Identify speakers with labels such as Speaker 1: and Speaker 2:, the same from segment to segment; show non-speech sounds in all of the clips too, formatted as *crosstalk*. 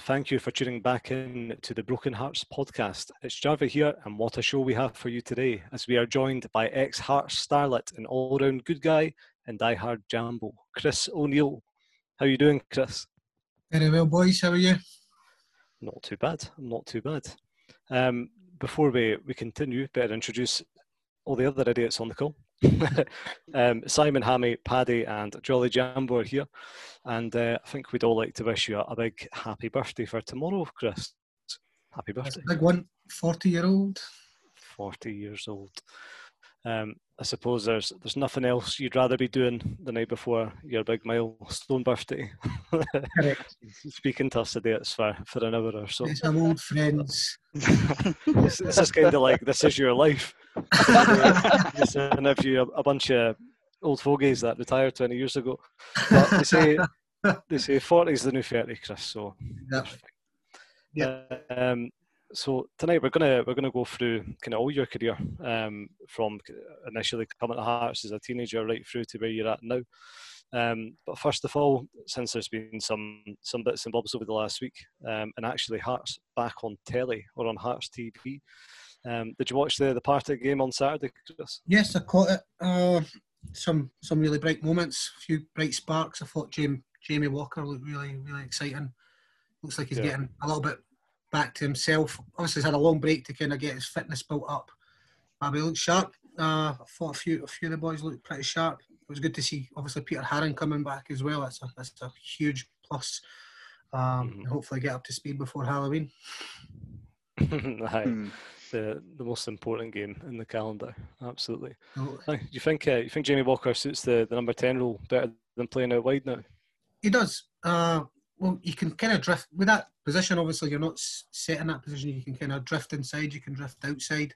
Speaker 1: and thank you for tuning back in to the Broken Hearts podcast. It's Jarvie here, and what a show we have for you today, as we are joined by ex Hearts starlet and all round good guy and die-hard Jambo, Chris O'Neill. How are you doing, Chris?
Speaker 2: Very well, boys. How are you?
Speaker 1: Not too bad. Not too bad. Um, before we, we continue, better introduce all the other idiots on the call. *laughs* um, Simon, Hammy, Paddy, and Jolly Jambo are here, and uh, I think we'd all like to wish you a, a big happy birthday for tomorrow, Chris. Happy birthday!
Speaker 2: Big one, 40 year old.
Speaker 1: 40 years old. Um, I suppose there's there's nothing else you'd rather be doing the night before your big milestone birthday. *laughs* Speaking to us today, it's for, for an hour or so.
Speaker 2: It's our old friends. *laughs*
Speaker 1: this, this is kind of like this is your life. *laughs* Just interview a, a bunch of old fogies that retired 20 years ago. But they say they say 40 is the new 30, Chris. So
Speaker 2: Yeah. Yeah.
Speaker 1: um, so tonight we're gonna we're gonna go through kind of all your career um, from initially coming to Hearts as a teenager right through to where you're at now. Um, but first of all, since there's been some some bits and bobs over the last week, um, and actually Hearts back on telly or on Hearts TV. Um, did you watch the the Partick game on Saturday, Chris?
Speaker 2: Yes, I caught it. Uh, some some really bright moments, a few bright sparks. I thought Jamie, Jamie Walker looked really, really exciting. Looks like he's
Speaker 1: Yeah.
Speaker 2: getting a little bit back to himself. Obviously, he's had a long break to kind of get his fitness built up. But he looked sharp. Uh, I thought a few, a few of the boys looked pretty sharp. It was good to see, obviously, Peter Haring coming back as well. That's a, that's a huge plus. Um,
Speaker 1: Mhm.
Speaker 2: hopefully get up to speed before Halloween. *laughs*
Speaker 1: Aye,
Speaker 3: Hmm.
Speaker 1: the the most important game in the calendar. Absolutely.
Speaker 2: So,
Speaker 1: Do you think uh, you think Jamie Walker suits the, the number ten role better than playing out wide now?
Speaker 2: He does. Uh, well, you can kind of drift with that position. Obviously, you're not set in that position. You can kind of drift inside. You can drift outside.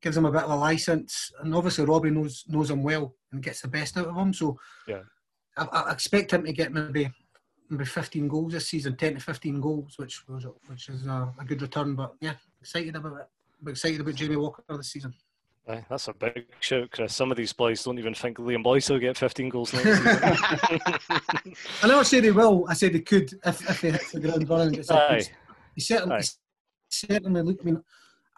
Speaker 2: Gives him a bit of a license, and obviously Robbie knows knows him well and gets the best out of him. So,
Speaker 1: Yeah.
Speaker 2: I, I expect him to get maybe maybe 15 goals this season, 10 to 15 goals, which was which is a, a good return. But yeah, excited about it. I'm excited about Jamie Walker this season.
Speaker 1: Aye, that's a big shout, Chris. Some of these boys don't even think Liam Boyce will get 15 goals next season. *laughs* *laughs*
Speaker 2: I never say they will. I said they could if, if he hits the ground running. and gets a
Speaker 1: Aye,
Speaker 2: He certainly,
Speaker 1: Aye.
Speaker 2: certainly look. I mean,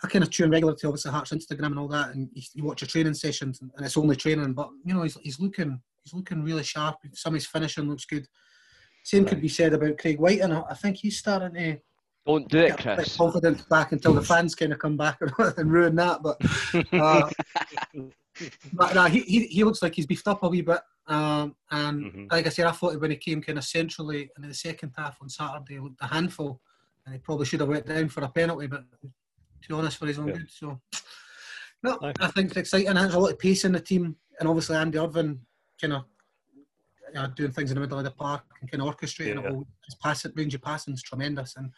Speaker 2: I kind of tune regularly to obviously Hearts Instagram and all that, and you, you watch your training sessions, and it's only training. But you know, he's, he's looking, he's looking really sharp. Some of his finishing looks good. Same could be said about Craig Wighton, and I I think he's starting to
Speaker 3: Don't do it,
Speaker 2: get a bit
Speaker 3: Chris.
Speaker 2: confidence back until the fans kind of come back *laughs* and ruin that. But uh, *laughs* but no, he, he he looks like he's beefed up a wee bit. Um, and
Speaker 1: Mhm.
Speaker 2: like I said, I thought when he came kind of centrally in the second half on Saturday, he looked a handful, and he probably should have went down for a penalty. But to be honest, for his own
Speaker 1: Yeah.
Speaker 2: good. So no,
Speaker 1: Aye.
Speaker 2: I think it's exciting. There's a lot of pace in the team, and obviously Andy Irving kind of. You know, doing things in the middle of the park and kind of orchestrating
Speaker 1: Yeah.
Speaker 2: it all. His passing, range of passing is tremendous, and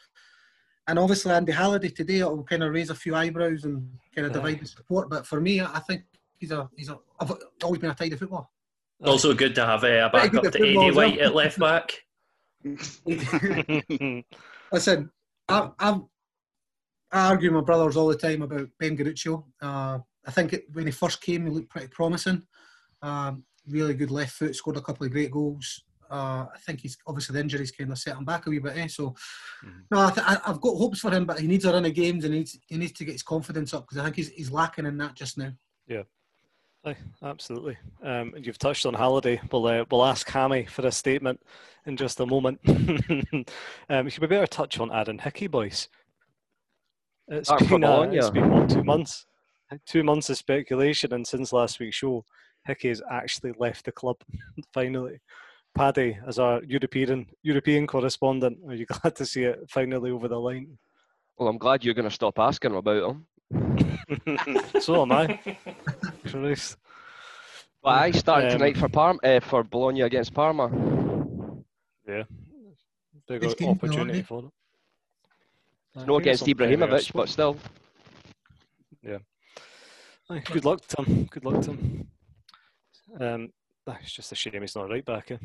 Speaker 2: and obviously Andy Halliday today it will kind of raise a few eyebrows and kind of
Speaker 1: Aye.
Speaker 2: divide the support. But for me, I think he's a he's a I've always been a tidy footballer.
Speaker 4: It's also good to have uh, a
Speaker 2: Pretty good
Speaker 4: backup to
Speaker 2: football
Speaker 4: Eddie
Speaker 2: as well.
Speaker 4: White at left back. *laughs* *laughs*
Speaker 2: Listen, I, I've, I argue with my brothers all the time about Ben Garuccio. Uh, I think it, when he first came, he looked pretty promising. Um, really good left foot, scored a couple of great goals. Uh, I think he's obviously the injuries kind of set him back a wee bit. Eh? So,
Speaker 1: Mhm.
Speaker 2: no, I th- I, I've got hopes for him, but he needs a run of games and he needs, he needs to get his confidence up because I think he's, he's lacking in that just now.
Speaker 1: Aye, absolutely. Um, and you've touched on Halliday. We'll, uh, we'll ask Hammy for a statement in just a moment. *laughs* um, should we better touch on Aaron Hickey, boys? It's
Speaker 3: Start from
Speaker 1: been, uh,
Speaker 3: Bologna.
Speaker 1: it's been what, two months? Two months of speculation, and since last week's show, Hickey has actually left the club *laughs* finally. Paddy, as our European European correspondent, are you *laughs* glad to see it finally over the line?
Speaker 3: Well, I'm glad you're going to stop asking about him. *laughs*
Speaker 1: so am I. *laughs* Christ.
Speaker 3: But I started
Speaker 1: Um,
Speaker 3: tonight for Parma, uh, for Bologna against Parma.
Speaker 1: Yeah. Big
Speaker 2: Good
Speaker 1: opportunity for them. I
Speaker 3: No against Ibrahimovic, but still.
Speaker 1: Yeah. good luck to him. Good luck to him. Um, it's just a shame he's not right back. Eh?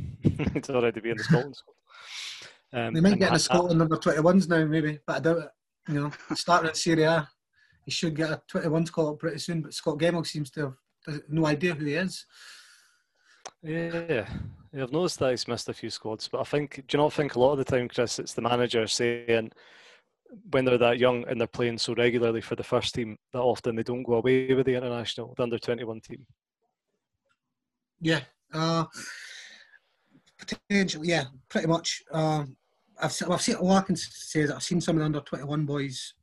Speaker 1: he's *laughs* already be in the Scotland squad. Um,
Speaker 2: They might get in the Scotland number 21s now, maybe, but I doubt it. You know, starting at Serie A, he should get a 21s call up pretty soon, but Scot Gemmill seems to have no idea who he is.
Speaker 1: Yeah, Yeah, I've noticed that he's missed a few squads, but I think do you not think a lot of the time, Chris, it's the manager saying when they're that young and they're playing so regularly for the first team that often they don't go away with the international, the under twenty one team.
Speaker 2: Yeah, uh, potentially. Yeah, pretty much. Um, I've seen, I've seen all I can say is I've seen some of the under twenty one boys.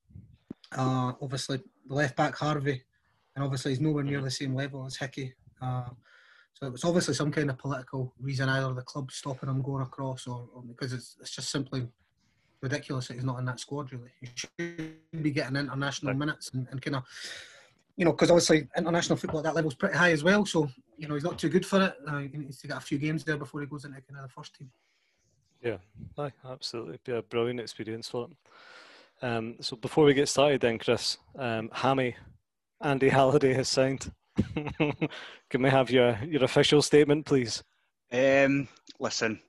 Speaker 2: Uh, obviously, the left back Harvey, and obviously he's nowhere near the same level as Hickey. Uh, so it's obviously some kind of political reason, either the club stopping him going across, or, or because it's, it's just simply ridiculous that he's not in that squad. Really, he should be getting international minutes and, and kind of, you know, because obviously international football at that level is pretty high as well. So you know he's not too good for it. Uh, he needs to get a few games there before he goes into kind of the first team.
Speaker 1: Yeah, aye, absolutely. Be a brilliant experience for him. Um, so before we get started, then, Chris, um, Hammy, Andy Halliday has signed. *laughs* Can we have your, your official statement, please?
Speaker 5: Um, listen,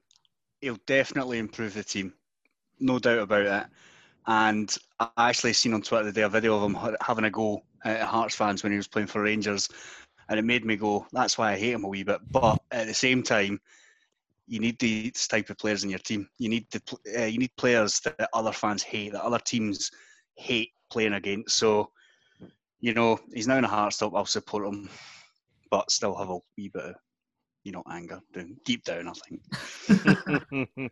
Speaker 5: he'll definitely improve the team, no doubt about it. And I actually seen on Twitter today a video of him having a go at Hearts fans when he was playing for Rangers, and it made me go, "That's why I hate him a wee bit." But at the same time, you need these type of players in your team. You need the uh, you need players that other fans hate, that other teams hate playing against. So, you know, he's now in a Hearts top. I'll support him, but still have a wee bit of you know, anger down deep down, I think. *laughs*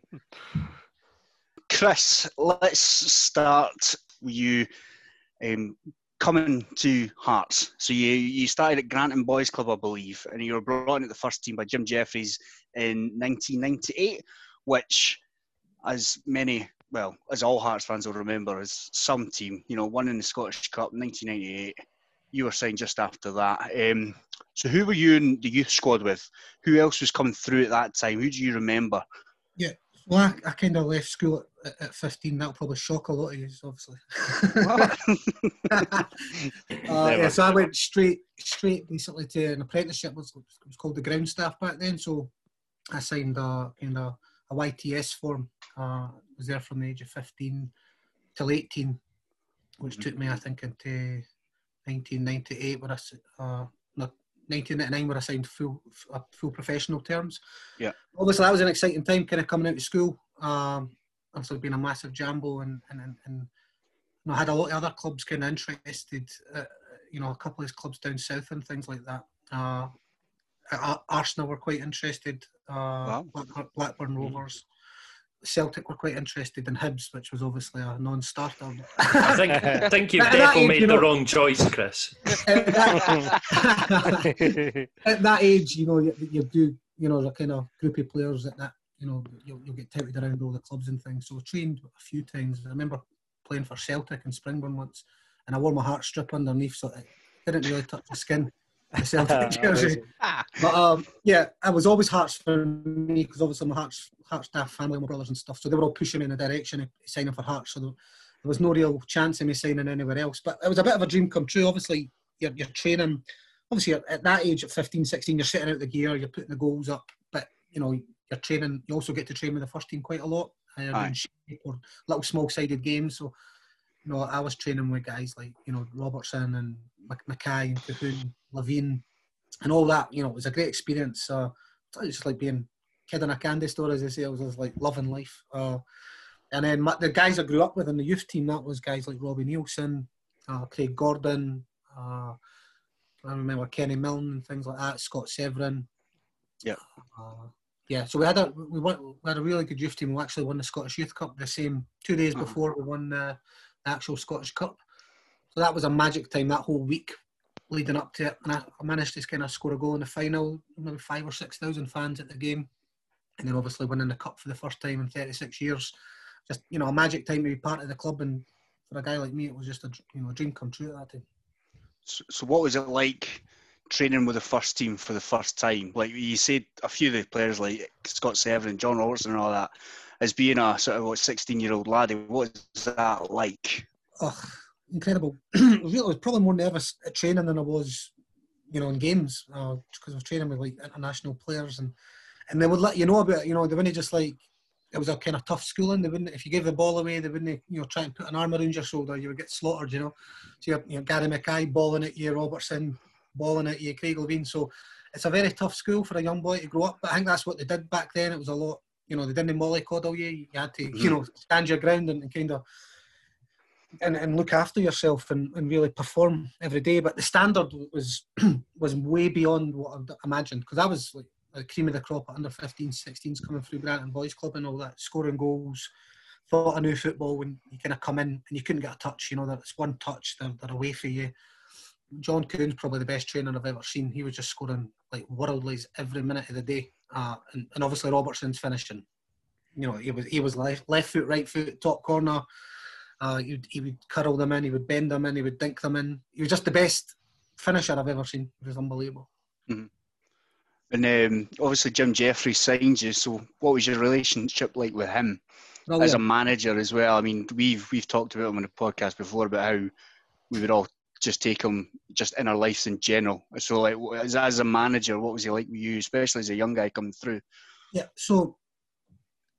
Speaker 5: Chris, let's start with you um, coming to Hearts. So you you started at Granton Boys Club, I believe, and you were brought in at the first team by Jim Jefferies in 1998, which, as many, well, as all Hearts fans will remember, is some team. You know, won in the Scottish Cup 1998. You were signed just after that. Um, so who were you in the youth squad with? Who else was coming through at that time? Who do you remember?
Speaker 2: Well, I, I kind of left school at, at 15. That'll probably shock a lot of you, obviously. *laughs* uh, yeah, so I went straight, straight basically to an apprenticeship. It was, it was called the ground staff back then. So I signed a kind of a YTS form. Uh, was there from the age of 15 till 18, which took me, I think, into 1998, where I uh, 1999, where I signed full full professional terms.
Speaker 5: Yeah.
Speaker 2: Obviously, that was an exciting time, kind of coming out of school. Um, obviously, being a massive jambo, and and and, and you know, I had a lot of other clubs kind of interested. Uh, you know, a couple of clubs down south and things like that. Uh, Arsenal were quite interested. Uh,
Speaker 5: Wow.
Speaker 2: Blackburn, Blackburn
Speaker 1: Mhm.
Speaker 2: Rovers. Celtic were quite interested in Hibs, which was obviously a non-starter.
Speaker 4: I think I *laughs* think you've definitely
Speaker 2: age,
Speaker 4: made
Speaker 2: you
Speaker 4: the wrong choice, Chris. *laughs*
Speaker 2: at, that, *laughs* at that age, you know, you, you do, you know, the kind of group of players at that, you know, you'll, you'll get touted around all the clubs and things. So I trained a few times. I remember playing for Celtic and Springburn once, and I wore my heart strip underneath, so it didn't really touch the skin. The Celtic jersey. But um, yeah, I was always Hearts for me because obviously my Hearts, Hearts staff, family, my brothers and stuff. So they were all pushing me in the direction of signing for Hearts. So there, there was no real chance of me signing anywhere else. But it was a bit of a dream come true. Obviously, you're, you're training. Obviously, you're, at that age, at 15, 16, you're setting out the gear, you're putting the goals up. But you know, you're training. You also get to train with the first team quite a lot. Uh,
Speaker 5: Aye.
Speaker 2: or little small-sided games. So you know, I was training with guys like you know Robertson and Mac- Mackay and Colquhoun, Levein, and all that. You know, it was a great experience. Uh, it's just like being kid in a candy store, as they say. It was just like loving life. Uh, and then my, the guys I grew up with in the youth team, that was guys like Robbie Neilson, uh, Craig Gordon. Uh, I remember Kenny Milne and things like that. Scott Severin.
Speaker 5: Yeah.
Speaker 2: Uh, yeah, so we had a we, won, we had a really good youth team. We actually won the Scottish Youth Cup the same two days
Speaker 5: Uh-huh.
Speaker 2: before we won the actual Scottish Cup. So that was a magic time. That whole week leading up to it, and I, managed to kind of score a goal in the final. Maybe five or six thousand fans at the game, and then obviously winning the cup for the first time in 36 years. Just you know, a magic time to be part of the club, and for a guy like me, it was just a you know a dream come true at that time.
Speaker 5: So, so what was it like training with the first team for the first time? Like you said, a few of the players like Scott Severin, John Robertson, and all that, as being a sort of what sixteen year old laddie, what was that like?
Speaker 2: Oh, incredible! *clears throat* really, I was probably more nervous at training than I was, you know, in games uh, because I was training with like international players, and and they would let you know about it. You know, they wouldn't just like it was a kind of tough schooling. They wouldn't if you gave the ball away, they wouldn't you know try and put an arm around your shoulder. You would get slaughtered. You know, so you know Gary Mackay balling at you, Robertson balling at you, Craig Levein. So it's a very tough school for a young boy to grow up. But I think that's what they did back then. It was a lot, you know, they didn't mollycoddle you. You had to, you mm-hmm. know, stand your ground and, and kind of and, and look after yourself and, and really perform every day. But the standard was *clears throat* was way beyond what I imagined because I was like the cream of the crop at under 15, 16s coming through Granton Boys Club and all that, scoring goals. Thought I knew football when you kind of come in and you couldn't get a touch. You know, that's one touch, they're, they're away for you. John Colquhoun's probably the best trainer I've ever seen. He was just scoring like worldlies every minute of the day, uh, and, and obviously Robertson's finishing. You know, he was he was left left foot, right foot, top corner. Uh, he, would, he would curl them in, he would bend them in, he would dink them in. He was just the best finisher I've ever seen. It was unbelievable.
Speaker 5: Mm-hmm. And um, obviously Jim Jefferies signed you. So what was your relationship like with him
Speaker 2: Brilliant.
Speaker 5: as a manager as well? I mean, we've we've talked about him on the podcast before about how we would all just take him just in our lives in general. So like as, as a manager, what was he like with you, especially as a young guy coming through?
Speaker 2: Yeah. So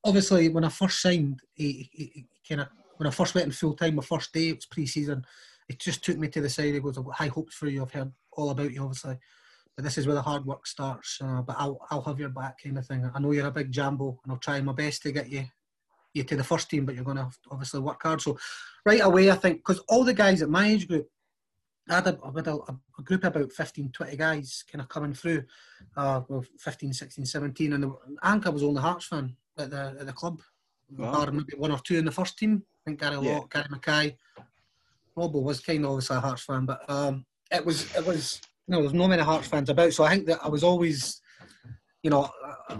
Speaker 2: obviously when I first signed, he, he, he kind of when I first went in full time, my first day, it was pre season, It just took me to the side. He goes, I've got high hopes for you. I've heard all about you, obviously. But this is where the hard work starts. Uh, but I'll, I'll have your back, kind of thing. I know you're a big jambo, and I'll try my best to get you you to the first team, but you're going to obviously work hard. So, right away, I think, because all the guys at my age group, I had, a, I had a, a, group of about 15, 20 guys kind of coming through, uh, well, 15, 16, 17, and the, Anka was only Hearts fan at the, at the club.
Speaker 5: Wow.
Speaker 2: Or maybe one or two in the first team. I think Gary
Speaker 5: Yeah.
Speaker 2: Gary Mackay. Robbo was kind of obviously a Hearts fan, but um, it was it was you know there's no many Hearts fans about, so I think that I was always, you know, uh,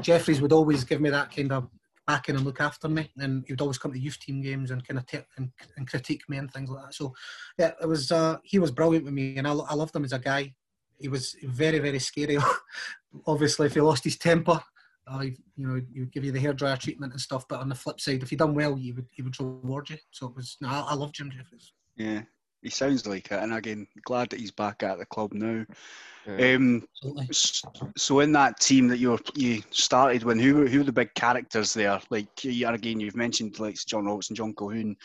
Speaker 2: Jefferies would always give me that kind of backing and look after me, and he would always come to youth team games and kind of t- and, and critique me and things like that. So yeah, it was uh, he was brilliant with me, and I, I loved him as a guy. He was very very scary. *laughs* Obviously, if he lost his temper, uh, you know, he would give you the hairdryer treatment and stuff. But on the flip side, if he done well, he would he would reward you. So it was. No, I, I love Jim Jefferies.
Speaker 5: Yeah, he sounds like it. And again, glad that he's back at the club now.
Speaker 3: Yeah.
Speaker 5: Um,
Speaker 2: Absolutely.
Speaker 5: so in that team that you were, you started when, who were- who were the big characters there? Like you- again, you've mentioned like John Robertson, John Colquhoun,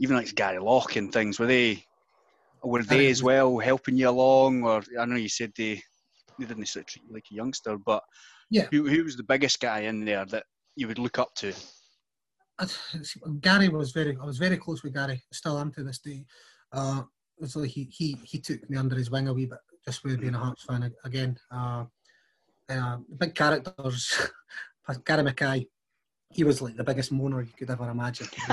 Speaker 5: even like Gary Locke and things. Were they were they
Speaker 2: Gary-
Speaker 5: as well helping you along? Or I know you said they they didn't sort of treat you like a youngster, but
Speaker 2: Yeah.
Speaker 5: who who was the biggest guy in there that you would look up to?
Speaker 2: I- Gary was very. I was very close with Gary. Still am to this day. Uh, so he he he took me under his wing a wee bit, just with being a Hearts fan again. Uh, uh, big characters. *laughs* Gary Mackay. He was like the biggest moaner you could ever imagine. *laughs*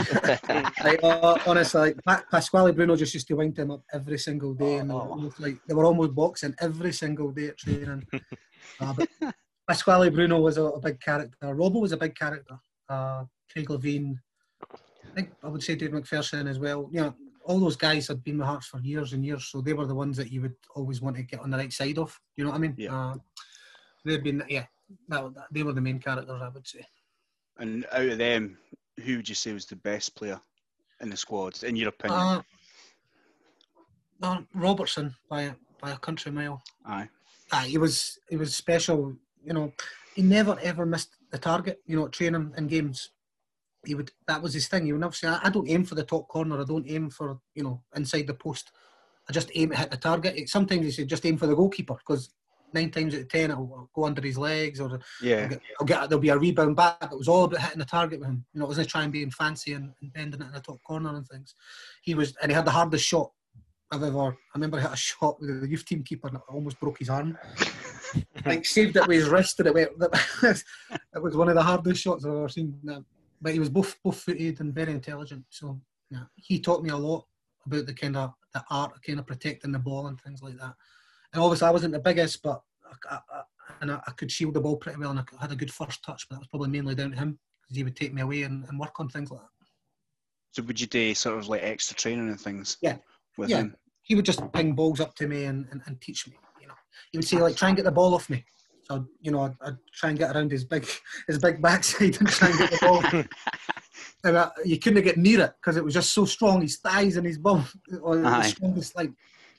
Speaker 2: like, uh, honestly, like, Pasquale Bruno just used to wind him up every single day, and they were
Speaker 5: Oh.
Speaker 2: almost like they were almost boxing every single day at training. uh, but *laughs* Pasquale Bruno was a, a big character. Robbo was a big character. Uh, Craig Levein. I think I would say Dave McPherson as well. You know, all those guys had been with Hearts for years and years, so they were the ones that you would always want to get on the right side of. You know what I mean?
Speaker 5: Yeah.
Speaker 2: Uh, they've been, yeah, that, that- they were the main characters, I would say.
Speaker 5: And out of them, who would you say was the best player in the squad, in your opinion?
Speaker 2: Uh, uh, Robertson by a, by a country mile.
Speaker 5: Aye.
Speaker 2: Ah, he was he was special. You know, he never ever missed the target. You know, training and games. He would. That was his thing. He would never say, "I don't aim for the top corner. I don't aim for you know inside the post. I just aim to hit the target." It- Sometimes he said, "Just aim for the goalkeeper," because nine times out of ten it'll go under his legs or
Speaker 5: Yeah.
Speaker 2: I'll get, get, there'll be a rebound back. It was all about hitting the target with him. You know, it wasn't trying being fancy and, and bending it in the top corner and things. He was, and he had the hardest shot I've ever. I remember I hit a shot with the youth team keeper and it almost broke his arm. *laughs* like saved it with his wrist and it went. *laughs* it was one of the hardest shots I've ever seen. But he was both both footed and very intelligent. So yeah, he taught me a lot about the kind of the art of kind of protecting the ball and things like that. And obviously I wasn't the biggest, but I, I, and I, I could shield the ball pretty well and I had a good first touch, but that was probably mainly down to him because he would take me away and, and work on things like that.
Speaker 5: So would you do sort of like extra training and things?
Speaker 2: Yeah.
Speaker 5: With
Speaker 2: Yeah.
Speaker 5: him.
Speaker 2: He would just ping balls up to me and, and, and teach me. You know, he would say like, "Try and get the ball off me." So you know, I'd, I'd try and get around his big his big backside and try and get the ball. *laughs* and I, you couldn't get near it because it was just so strong. His thighs and his bum, or the strongest. Like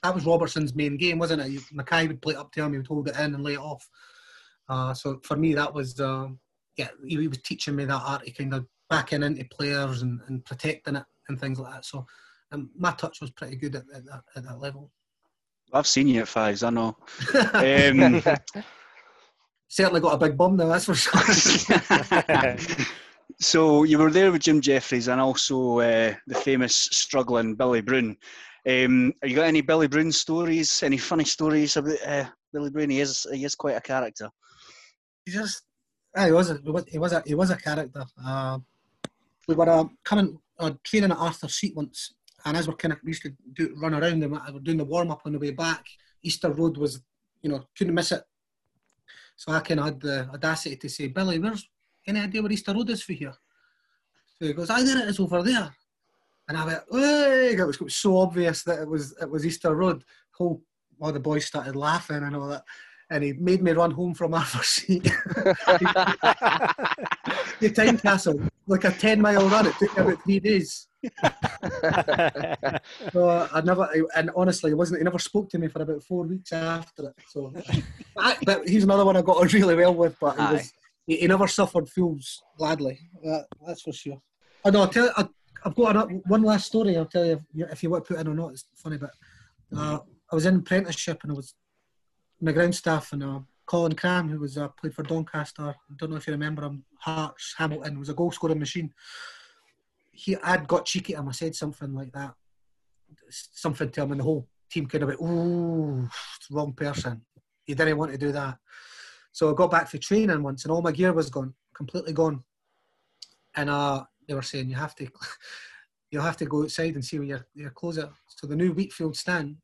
Speaker 2: that was Robertson's main game, wasn't it? Mackay would play up to him, he would hold it in and lay it off. Uh, so for me, that was um, yeah, he, he was teaching me that art of kind of backing into players and, and protecting it and things like that. So um, my touch was pretty good at, at, that, at that level.
Speaker 5: I've seen you at fives, I know. *laughs* Um,
Speaker 2: Certainly got a big bum now, that's for sure. *laughs*
Speaker 5: so you were there with Jim Jefferies and also uh, the famous struggling Billy Brown. Um, have you got any Billy Brown stories? Any funny stories about uh, Billy Brown? He is he is quite a character.
Speaker 2: he just ah, he was a, he was a he was a character. Uh, we were uh, coming uh, training at Arthur Seat once, and as we're kind of we used to do run around and we were doing the warm up on the way back. Easter Road was you know couldn't miss it, so I kind of had the audacity to say, Billy, where's any idea where Easter Road is for here? So he goes, I there it is over there. And I went, hey! it was, it was so obvious that it was it was Easter Road. Whole all the boys started laughing and all that. And he made me run home from *laughs* Arthur *laughs* Seat. the Tynecastle, like a 10 mile run, it took me about three days. So I never, and honestly, it wasn't. He never spoke to me for about four weeks after it. So, I, but he's another one I got on really well with. But he, was, he, he never suffered fools gladly. That, that's for sure. I know. I'll tell. I, I've got an, one last story. I'll tell you if you, if you want to put in or not. It's funny, but uh, I was in apprenticeship and I was the ground staff and uh, Colin Cramb, who was uh, played for Doncaster. I don't know if you remember him. Hearts Hamilton was a goal scoring machine. He, I'd got cheeky at him. I said something like that, something to him, and the whole team kind of went, "Ooh, wrong person." He didn't want to do that. So I got back for training once, and all my gear was gone, completely gone. And uh, they were saying you have to, *laughs* you have to go outside and see where your your clothes are. So the new Wheatfield stand,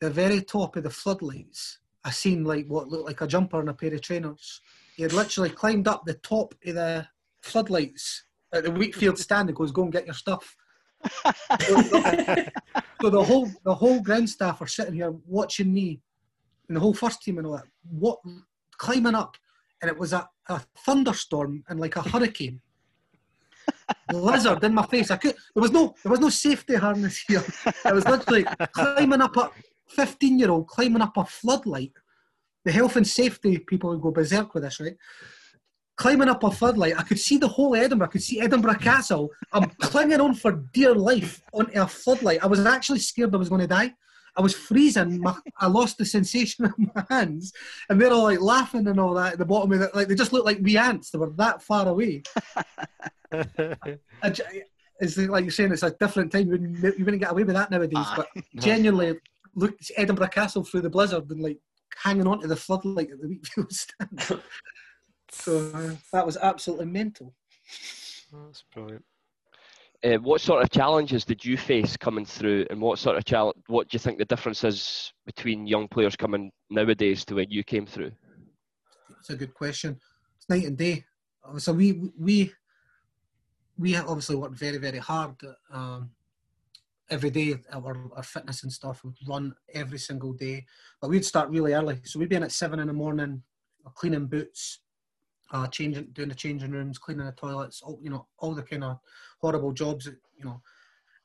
Speaker 2: the very top of the floodlights, I seen like what looked like a jumper and a pair of trainers. He had literally climbed up the top of the floodlights at the Wheatfield stand and goes, "Go and get your stuff." *laughs* so the whole the whole ground staff are sitting here watching me, and the whole first team and all that, what climbing up, and it was a, a thunderstorm and like a hurricane. *laughs* Lizard in my face. I could. There was no. There was no safety harness here. I was literally climbing up a fifteen-year-old climbing up a floodlight. The health and safety people would go berserk with this, right? Climbing up a floodlight, I could see the whole Edinburgh. I could see Edinburgh Castle. I'm clinging on for dear life onto a floodlight. I was actually scared I was going to die. I was freezing. My, I lost the sensation of my hands, and they're all like laughing and all that at the bottom of it. Like they just looked like wee ants. They were that far away. *laughs* I j- It's like you're saying, it's a different time. You wouldn't, you wouldn't get away with that nowadays.
Speaker 5: Aye.
Speaker 2: But genuinely, look, it's Edinburgh Castle through the blizzard and like hanging on to the floodlight at the Wheatfield *laughs* stand. so uh, that was absolutely mental.
Speaker 1: That's brilliant.
Speaker 3: Uh, what sort of challenges did you face coming through, and what sort of challenge? What do you think the difference is between young players coming nowadays to when you came through?
Speaker 2: It's a good question. It's night and day. So we we we have obviously worked very very hard um, every day. Our our fitness and stuff would run every single day, but we'd start really early. So we'd be in at seven in the morning, uh, cleaning boots, uh, changing, doing the changing rooms, cleaning the toilets, all you know, all the kind of horrible jobs. that, You know,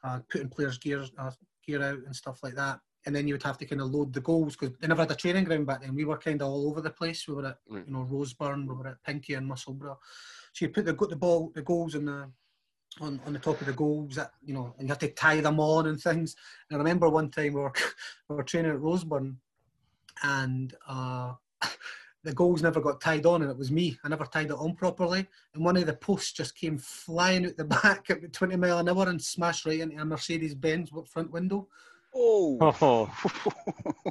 Speaker 2: uh, putting players' gear uh, gear out and stuff like that. And then you would have to kind of load the goals because they never had a training ground back then. We were kind of all over the place. We were at you know Roseburn, we were at Pinkie and Musselburgh. So you put the got the ball, the goals in the on, on the top of the goals, that, you know, and you have to tie them on and things. And I remember one time we were, *laughs* we were training at Roseburn, and uh, *laughs* the goals never got tied on, and it was me. I never tied it on properly, and one of the posts just came flying out the *laughs* back at about 20 mile an hour and smashed right into a Mercedes Benz front window.
Speaker 5: Oh,
Speaker 1: Oh,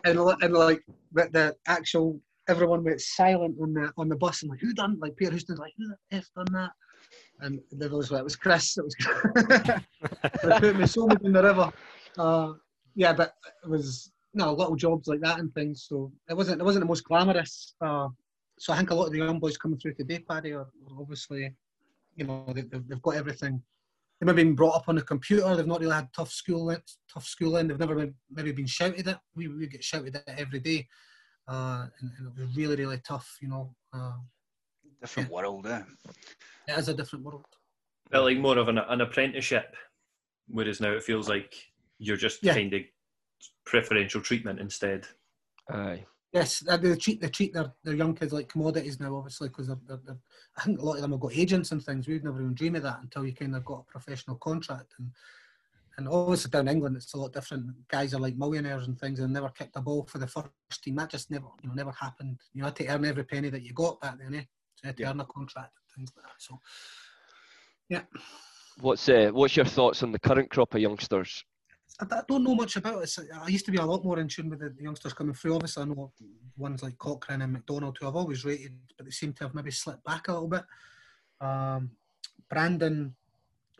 Speaker 2: And, and like the, the actual everyone went silent on the on the bus and like who done like Peter Houston's like who the f done that? And they was like it was Chris it was *laughs* they put me so much in the river. Uh, yeah but it was no little jobs like that and things so it wasn't it wasn't the most glamorous uh, so I think a lot of the young boys coming through today Paddy are, are obviously you know they, they've, they've got everything. They've been brought up on a computer they've not really had tough school tough schooling they've never been, maybe been shouted at. We, we get shouted at every day uh, and, and it was really, really tough. You know, uh,
Speaker 5: different world, eh?
Speaker 2: it is a different world.
Speaker 4: Felt like more of an, an apprenticeship, whereas now it feels like you're just
Speaker 2: Yeah.
Speaker 4: kind of preferential treatment instead.
Speaker 3: Aye.
Speaker 2: Yes, they, they treat they treat their, their young kids like commodities now, obviously, because they're, they're, they're, I think a lot of them have got agents and things. We'd never even dream of that until you kind of got a professional contract, and and obviously down in England it's a lot different. Guys are like millionaires and things and never kicked a ball for the first team. That just never you know never happened. You had to earn every penny that you got back then, eh? So you had to
Speaker 3: Yeah.
Speaker 2: earn a contract and things like that. So yeah.
Speaker 3: What's uh, what's your thoughts on the current crop of youngsters?
Speaker 2: I, I don't know much about it. I used to be a lot more in tune with the, the youngsters coming through. Obviously, I know ones like Cochrane and McDonald who I've always rated, but they seem to have maybe slipped back a little bit. Um, Brandon,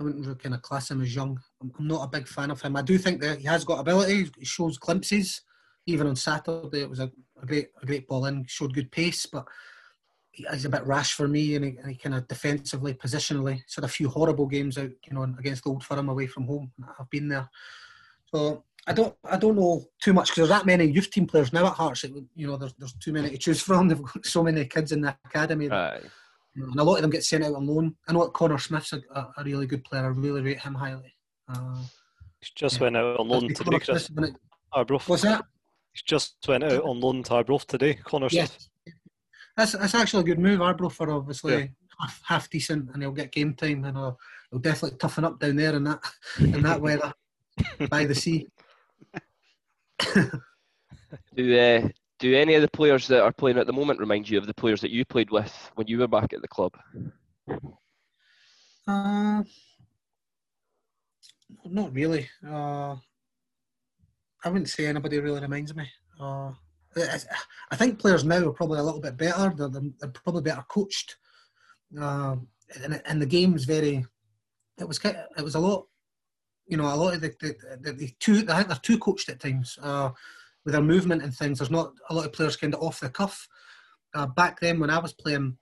Speaker 2: I wouldn't kind of class him as young. I'm, not a big fan of him. I do think that he has got ability. He shows glimpses. Even on Saturday, it was a, a great a great ball in. Showed good pace, but he- he's a bit rash for me, and he, and he kind of defensively, positionally, he's had a few horrible games out, you know, against the Old Firm away from home. I've been there, so I don't I don't know too much because there's that many youth team players now at Hearts. You know, there's there's too many to choose from. *laughs* They've got so many kids in the academy, that, and a lot of them get sent out on loan. I know that Connor Smith's a, a, a really good player. I really rate him highly. Uh,
Speaker 1: He's just
Speaker 2: Yeah.
Speaker 1: went out on loan
Speaker 2: Connor
Speaker 1: today, Chris.
Speaker 2: Smith's been at-
Speaker 1: Arbroath.
Speaker 2: What's that?
Speaker 1: He's just went out on loan to Arbroath today, Connor Smith.
Speaker 2: Yes. That's, that's actually a good move. Arbroath are obviously half, half decent and he'll get game time and he'll, he'll definitely toughen up down there in that in that weather *laughs* by the sea. *laughs* *laughs*
Speaker 3: Do uh, do any of the players that are playing at the moment remind you of the players that you played with when you were back at the club?
Speaker 2: Uh, not really. Uh, I wouldn't say anybody really reminds me. Uh, I think players now are probably a little bit better. They're, they're probably better coached. Uh, and, and the game's very. It was kind it was a lot. You know, a lot of the the, the, the two. I think they're too coached at times. Uh, with their movement and things, there's not a lot of players kind of off the cuff. Uh, back then, when I was playing,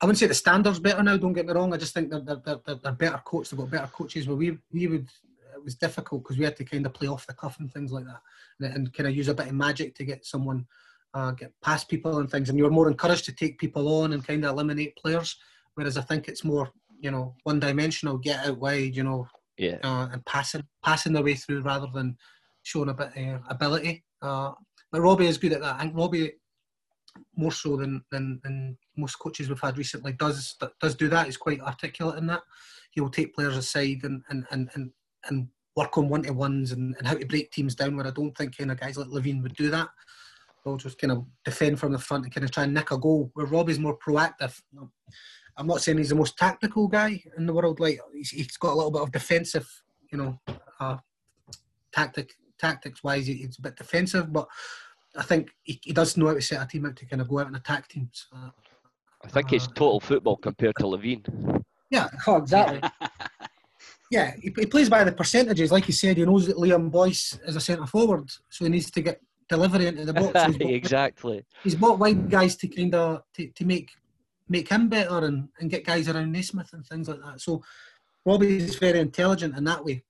Speaker 2: I wouldn't say the standards better now. Don't get me wrong. I just think they're they're, they're, they're better coached. They've got better coaches. But we we would it was difficult because we had to kind of play off the cuff and things like that, and, and kind of use a bit of magic to get someone uh, get past people and things. And you were more encouraged to take people on and kind of eliminate players. Whereas I think it's more you know one dimensional, get out wide, you know,
Speaker 3: Yeah.
Speaker 2: uh, and passing passing their way through rather than showing a bit of ability. Uh, but Robbie is good at that. I think Robbie more so than, than than most coaches we've had recently does does do that. He's quite articulate in that. He'll take players aside and and and and, and work on one to ones and, and how to break teams down. Where I don't think kind of guys like Levein would do that. They'll just kind of defend from the front and kind of try and nick a goal. Where Robbie's more proactive. I'm not saying he's the most tactical guy in the world. Like he's, he's got a little bit of defensive, you know, uh, tactic tactics wise. He's a bit defensive, but I think he, he does know how to set a team out to kind of go out and attack teams. Uh,
Speaker 3: I think it's
Speaker 2: Uh,
Speaker 3: total football compared to Levein.
Speaker 2: yeah, oh, exactly. *laughs* yeah, he, he plays by the percentages. Like you said, he knows that Liam Boyce is a centre forward, so he needs to get delivery into the box. He's, *laughs* bought,
Speaker 3: exactly.
Speaker 2: he's bought wide guys to kind of to, to make make him better and, and get guys around Naismith and things like that. So Robbie's very intelligent in that way.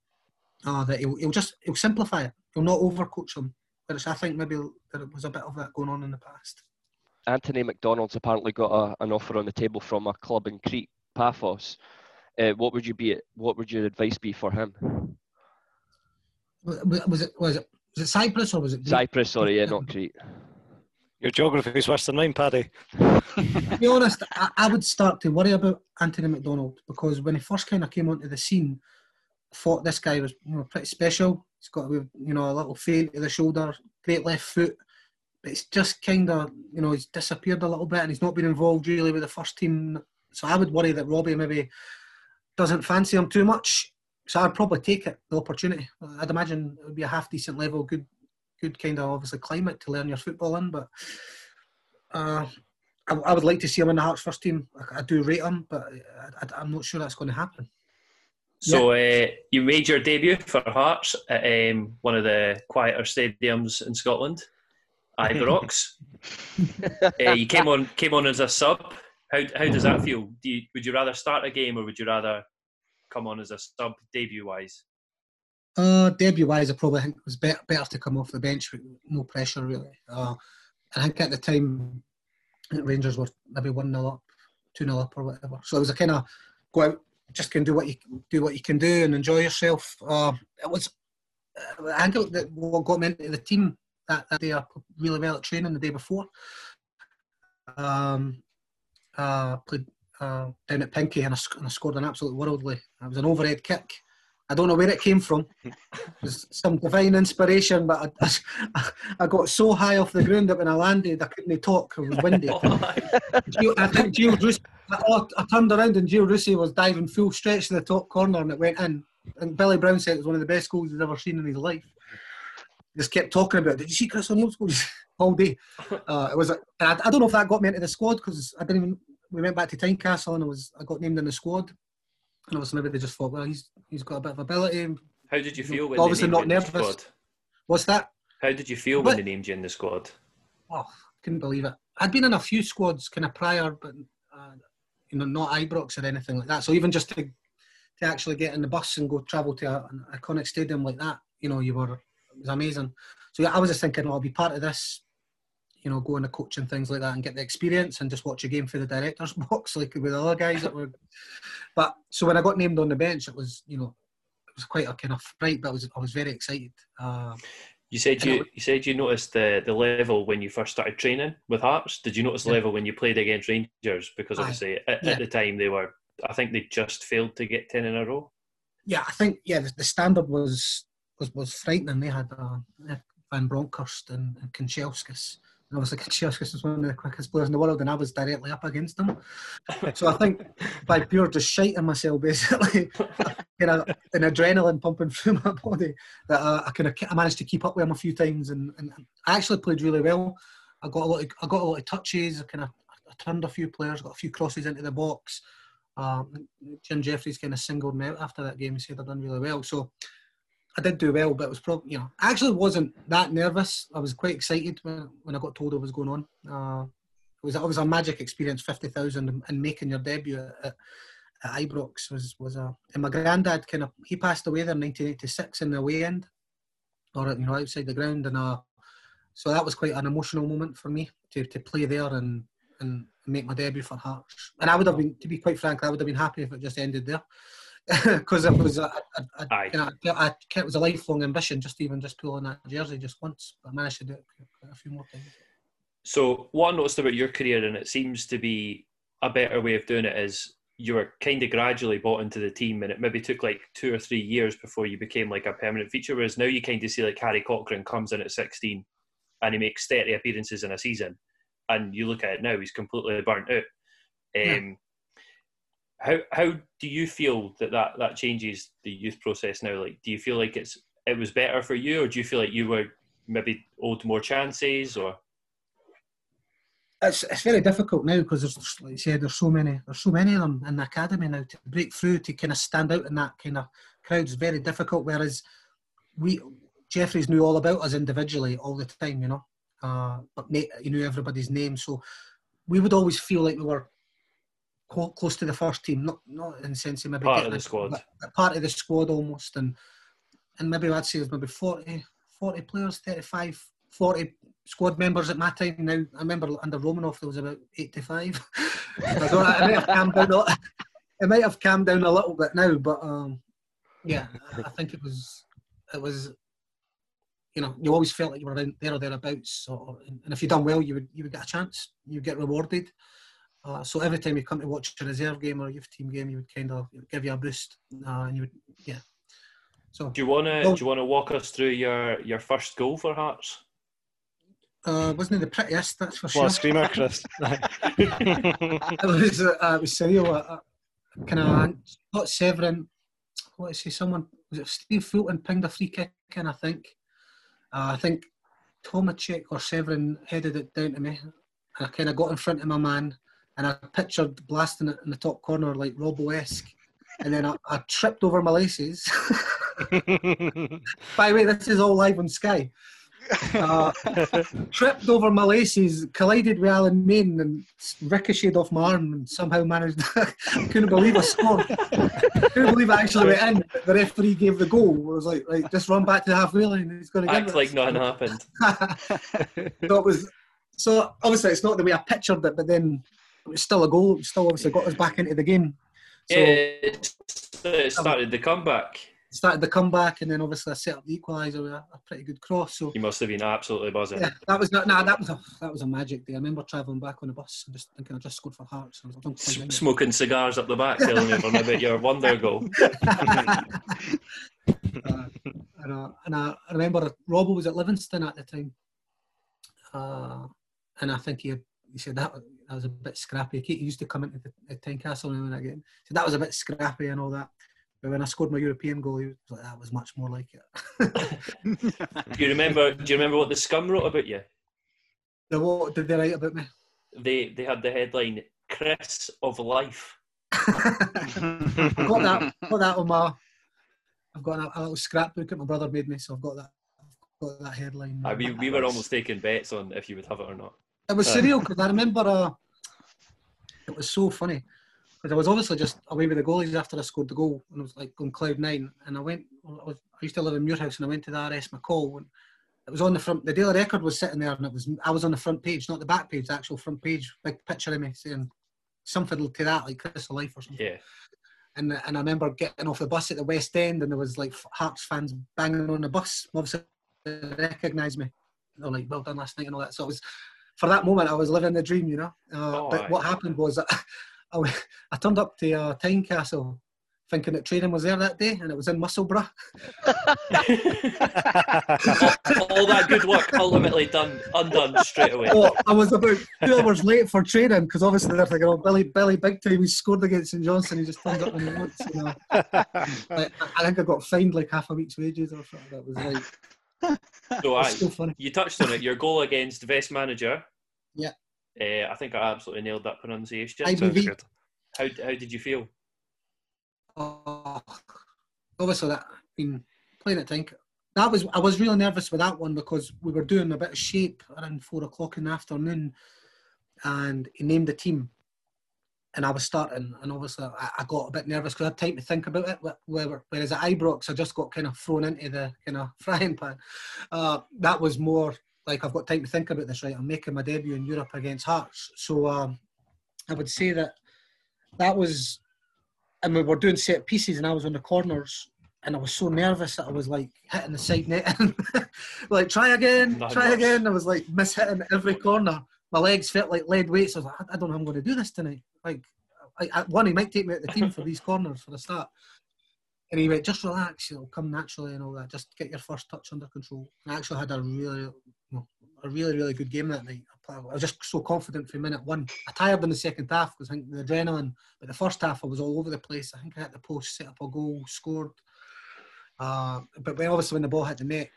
Speaker 2: Uh, that he'll, he'll just he'll simplify it. He'll not overcoach them. Whereas I think maybe there was a bit of that going on in the past.
Speaker 3: Anthony McDonald's apparently got a, an offer on the table from a club in Crete, Paphos. Uh, what would you be? What would your advice be for him?
Speaker 2: Was was it was it was it Cyprus or was it? Greece?
Speaker 3: Cyprus, sorry, yeah, not Crete.
Speaker 1: Your geography is worse than mine, Paddy.
Speaker 2: to be honest, I, I would start to worry about Anthony McDonald because when he first kind of came onto the scene, I thought this guy was you know pretty special. He's got you know a little feint to the shoulder, great left foot, but it's just kind of you know he's disappeared a little bit and he's not been involved really with the first team. So I would worry that Robbie maybe doesn't fancy him too much. So I'd probably take it, the opportunity. I'd imagine it would be a half decent level, good, good kind of obviously climate to learn your football in. But uh, I, I would like to see him in the Hearts first team. I, I do rate him, but I, am not sure that's going to happen.
Speaker 4: So uh, you made your debut for Hearts at um, one of the quieter stadiums in Scotland, *laughs* Ibrox. uh, you came on came on as a sub. How how does that feel? Do you, would you rather start a game or would you rather come on as a sub debut wise?
Speaker 2: Uh, debut wise, I probably think it was better, better to come off the bench with no pressure really. Uh, I think at the time, Rangers were maybe one 0 up, two 0 up or whatever. So it was a kind of go out, just can do what you do what you can do and enjoy yourself. Uh, it was, uh, I think that what got me into the team that, that day, I really well at training the day before. Um, uh, played uh, down at Pinkie and I, sc- and I scored an absolute worldly. It was an overhead kick I don't know where it came from. It was some divine inspiration, but I, *laughs* I, I, got so high off the ground that when I landed, I couldn't talk. It was windy. *laughs* I think Gilles Rousset, I, I, turned around and Gilles Rousset was diving full stretch to the top corner and it went in. And Billy Brown said it was one of the best goals he's ever seen in his life. Just kept talking about it. Did you see Chris O'Neill's goals *laughs* all day? Uh, it was. A, I, I don't know if that got me into the squad because I didn't even. We went back to Tynecastle and I was. I got named in the squad and obviously maybe they just thought, well, he's he's got a bit of ability.
Speaker 4: How did you feel when obviously not nervous?
Speaker 2: What's that?
Speaker 4: How did you feel but, when they named you in the squad?
Speaker 2: Oh, couldn't believe it. I'd been in a few squads kind of prior, but uh, you know, not Ibrox or anything like that. So even just to to actually get in the bus and go travel to a, an iconic stadium like that, you know, you were it was amazing. So yeah, I was just thinking, well, I'll be part of this you know, go on a coach and things like that and get the experience and just watch a game for the director's *laughs* box like with other guys that were. *laughs* But so when I got named on the bench, it was you know, it was quite a kind of fright, but I was I was very excited. Uh,
Speaker 4: you said you, you said you noticed the, the level when you first started training with Hearts. Did you notice the yeah. level when you played against Rangers? Because obviously at, yeah. at, the time they were, I think they just failed to get ten in a row.
Speaker 2: Yeah, I think yeah the, the standard was was was frightening. They had uh, Van Bronckhorst and, and Kanchelskis and obviously Kanchelskis is one of the quickest players in the world, and I was directly up against him. so I think by pure just shiting myself, *laughs* basically, you know, an adrenaline pumping through my body, that uh, I kind of I managed to keep up with him a few times, and, and I actually played really well. I got a lot of, I got a lot of touches. I kind of I turned a few players, got a few crosses into the box. Um, Jim Jefferies kind of singled me out after that game. He said I'd done really well. So I did do well, but it was probably you know I actually wasn't that nervous. I was quite excited when, when I got told what was going on. Uh, it was it was a magic experience, fifty thousand, and making your debut at, at, Ibrox was was a. And my granddad kind of he passed away there in 1986 in the away end, or you know outside the ground, and uh, so that was quite an emotional moment for me to, to play there and and make my debut for Hearts. And I would have been, to be quite frank, I would have been happy if it just ended there *laughs* because it was a, a, a you know, a, it was a lifelong ambition just even just pulling that jersey just once. But I managed to do it a few more times.
Speaker 4: So what I noticed about your career, and it seems to be a better way of doing it, is you were kind of gradually bought into the team, and it maybe took like two or three years before you became like a permanent feature. Whereas now you kind of see like Harry Cochrane comes in at 16, and he makes 30 appearances in a season, and you look at it now, he's completely burnt out. Um, yeah how how do you feel that, that that changes the youth process now? Like, do you feel like it's it was better for you, or do you feel like you were maybe owed more chances, or?
Speaker 2: It's, it's very difficult now because there's like you said there's so many there's so many of them in the academy now to break through to kind of stand out in that kind of crowd is very difficult. Whereas we Jefferies knew all about us individually all the time, you know, uh, but he knew everybody's name, so we would always feel like we were close to the first team, not not in the sense of maybe
Speaker 4: part of the squad,
Speaker 2: part of the squad almost, and and maybe I'd say there's maybe 40, 40 players, 35, 40 squad members at my time. Now I remember under Romanov there was about eighty-five. *laughs* I don't, it might have calmed down. A, it might have calmed down a little bit now, but um, yeah, I think it was it was. You know, you always felt like you were there or thereabouts, or, and if you done well, you would you would get a chance, you get rewarded. Uh, so every time you come to watch a reserve game or a youth team game, you would kind of give you a boost, uh, and you would, yeah. So
Speaker 4: do you want to well, do you want to walk us through your your first goal for Hearts?
Speaker 2: Uh, wasn't it the prettiest? That's for sure.
Speaker 1: Well, screamer, Chris. *laughs* *laughs*
Speaker 2: it was uh, it was surreal. Uh, kind of not Severin. What is he? Someone was it Steve Fulton pinged a free kick in? I think. Uh, I think Tomaschek or Severin headed it down to me. I kind of got in front of my man and I pictured blasting it in the top corner like Robbo esque, and then I, I, tripped over my laces. *laughs* By the way, this is all live on Sky. Uh, tripped over my laces, collided with Alan Main, and ricocheted off my arm, and somehow managed. *laughs* I couldn't believe I scored. couldn't believe I actually went in. The referee gave the goal. I was like, right, just run back to the halfway line. He's going to
Speaker 4: act like nothing happened. *laughs*
Speaker 2: so it was. So obviously, it's not the way I pictured it, but then it was still a goal. It still obviously got us back into the game.
Speaker 4: So, yeah, it started the comeback.
Speaker 2: started the comeback, and then obviously I set up the equaliser with a, a pretty good cross. So
Speaker 4: You must have been absolutely buzzing.
Speaker 2: yeah, that was not, nah, that was a that was a magic day. I remember travelling back on the bus and just thinking I just scored for Hearts. I was
Speaker 4: S- smoking cigars up the back, telling everyone about your wonder goal.
Speaker 2: uh, and, uh, and I, I remember Robbo was at Livingston at the time, uh, and I think he had, he said that, that was a bit scrappy. He used to come into the, the Castle now and again. So that was a bit scrappy and all that. But when I scored my European goal, he was like, ah, that was much more like it. *laughs*
Speaker 4: Do you remember? Do you remember what the Scum wrote about you?
Speaker 2: the, what did they write about me?
Speaker 4: They they had the headline "Chris of Life." *laughs*
Speaker 2: I've got that. Got that on my. I've got a, a little scrapbook that my brother made me, so I've got that. I've got that headline.
Speaker 4: Ah, I mean, we were almost taking bets on if you would have it or not.
Speaker 2: It was surreal because I remember. Uh, it was so funny because I was obviously just away with the goalies after I scored the goal, and I was like on cloud nine. And I went. I, was, I used to live in Muirhouse, and I went to the RS McColl, and it was on the front. The Daily Record was sitting there, and it was. I was on the front page, not the back page, the actual front page, big picture of me saying something to that, like Chris Life or something.
Speaker 4: Yeah.
Speaker 2: And, and I remember getting off the bus at the West End, and there was like Hearts fans banging on the bus. Obviously, they recognised me. They're like, "Well done last night" and all that. So it was for that moment, I was living the dream, you know. Uh,
Speaker 4: Oh,
Speaker 2: but
Speaker 4: aye.
Speaker 2: what happened was that *laughs* I, went- I turned up to uh, Tynecastle thinking that training was there that day, and it was in Musselburgh. *laughs*
Speaker 4: All that good work ultimately done undone straight away.
Speaker 2: Oh, I was about two hours late for training because obviously they're thinking, "Oh, Billy, Billy, big time, he scored against St Johnstone. He just turned up when he wants." You know. *laughs* Like, I I think I got fined like half a week's wages or something. That was like *laughs*
Speaker 4: So,
Speaker 2: it was so
Speaker 4: you touched on it. Your goal against Vest Manager.
Speaker 2: Yeah.
Speaker 4: Uh, I think I absolutely nailed that pronunciation.
Speaker 2: IBV.
Speaker 1: Sounds good.
Speaker 4: How how did you feel?
Speaker 2: Oh, obviously that I been playing at think That was I was really nervous with that one because we were doing a bit of shape around four o'clock in the afternoon, and he named the team, and I was starting, and obviously I, I got a bit nervous because I had time to think about it. Whereas at Ibrox, I just got kind of thrown into the kind of *laughs* frying pan. Uh, that was more like I've got time to think about this. Right, I'm making my debut in Europe against Hearts, so um, I would say that that was and we were doing set pieces and I was on the corners and I was so nervous that I was like hitting the side net *laughs* like try again, try again. I was like miss hitting every corner. My legs felt like lead weights. I was like, I I don't know how I'm going to do this tonight. Like, I, I, one, he might take me out the team for these corners for the start. And he went, just relax, it'll come naturally and all that. Just get your first touch under control. And I actually had a really, a really, really good game that night. I was just so confident from minute one. I tired in the second half because I think the adrenaline, but the first half I was all over the place. I think I hit the post, set up a goal, scored. Uh, but when, obviously when the ball hit the net,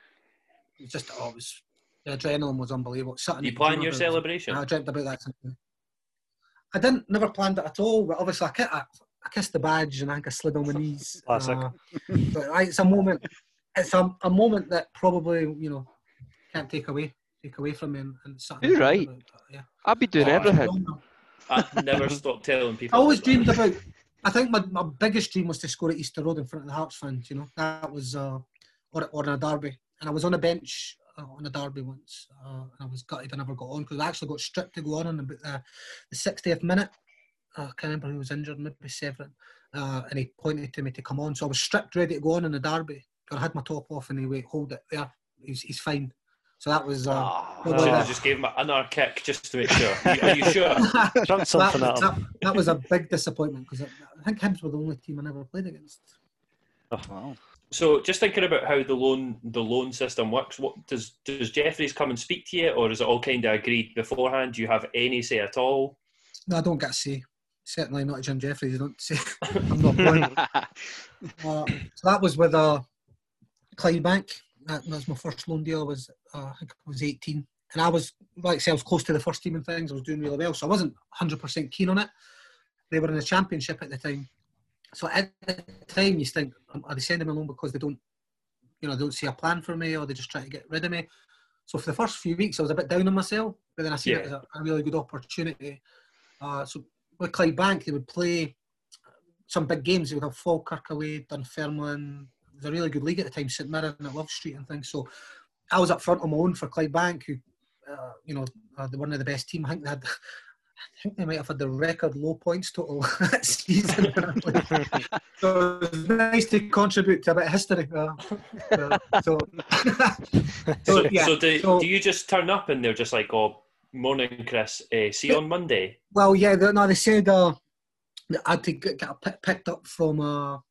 Speaker 2: it was just, oh, it was, the adrenaline was unbelievable. Something
Speaker 4: You plan your celebration?
Speaker 2: I dreamt about that. Something. I didn't, never planned it at all, but obviously I, I, I kissed the badge and I think I slid on my knees. *laughs*
Speaker 1: Classic.
Speaker 2: Uh, but I- it's a moment, it's a, a moment that probably, you know, can't take away, take away from me. And, and something
Speaker 3: You're right.
Speaker 2: about, but, yeah.
Speaker 3: I'd be doing
Speaker 4: Oh,
Speaker 3: everything.
Speaker 4: I never stopped telling people.
Speaker 2: I
Speaker 4: always that.
Speaker 2: dreamed about. I think my, my biggest dream was to score at Easter Road in front of the Hearts fans. You know, that was uh, or or in a derby, and I was on a bench on a derby once, uh, and I was gutted I never got on because I actually got stripped to go on in about uh, the 60th minute. Uh, I can't remember who was injured, maybe Severin, uh, and he pointed to me to come on. So I was stripped, ready to go on in the derby. I had my top off, and he went, "Hold it there, he's, he's fine." So that was. Uh, Well,
Speaker 4: Should have just gave him another kick just to make sure. Are you- sure? *laughs*
Speaker 2: That, that, that was a big disappointment because I, I think Hibs were the only team I never played against.
Speaker 5: Oh, Wow.
Speaker 4: So, just thinking about how the loan the loan system works, what does does Jefferies come and speak to you, or is it all kind of agreed beforehand? Do you have any say at all?
Speaker 2: No, I don't get a say. Certainly not Jim Jefferies. I don't *laughs* say. I'm not *laughs* born. uh, so that was with uh, Clydebank. That was my first loan deal. I was uh, I think I was 18, and I was like I say I was close to the first team and things. I was doing really well, so I wasn't 100 percent keen on it. They were in the championship at the time, so at the time you think, um, are they sending me along because they don't, you know, they don't see a plan for me, or they just try to get rid of me? So for the first few weeks, I was a bit down on myself, but then I seen it as a, a really good opportunity. Uh, so with Clydebank, they would play some big games. They would have Falkirk away, Dunfermline. It was a really good league at the time, St Mirren at Love Street and things. So I was up front on my own for Clydebank, who, uh, you know, uh, they're one of the best team. I think they had I think they might have had the record low points total *laughs* that season. *laughs* so it was nice to contribute to a bit of history. Uh, uh, so, *laughs*
Speaker 4: so,
Speaker 2: yeah,
Speaker 4: so, do,
Speaker 2: so-
Speaker 4: do you just turn up and they're just like, oh, morning, Chris, uh, see you on Monday?
Speaker 2: Well, yeah, they, no, they said uh, I had to get, get pi- picked up from uh, a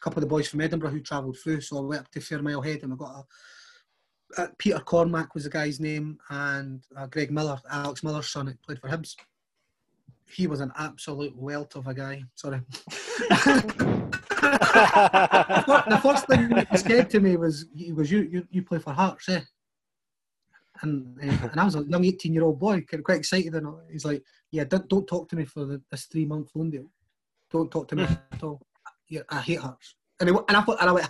Speaker 2: couple of the boys from Edinburgh who travelled through. So I went up to Fairmile Head and I got a. Uh, Peter Cormack was the guy's name, and uh, Greg Miller, Alex Miller's son, that played for Hibs. He was an absolute welt of a guy. Sorry. *laughs* the first thing he said to me was, "He goes, you you, you play for Hearts, eh?" And uh, and I was a young eighteen year old boy, quite excited, and he's like, "Yeah, don't, don't talk to me for the, this three month loan deal. Don't talk to me at all. Yeah, I hate Hearts." And, he, and I thought, and I went,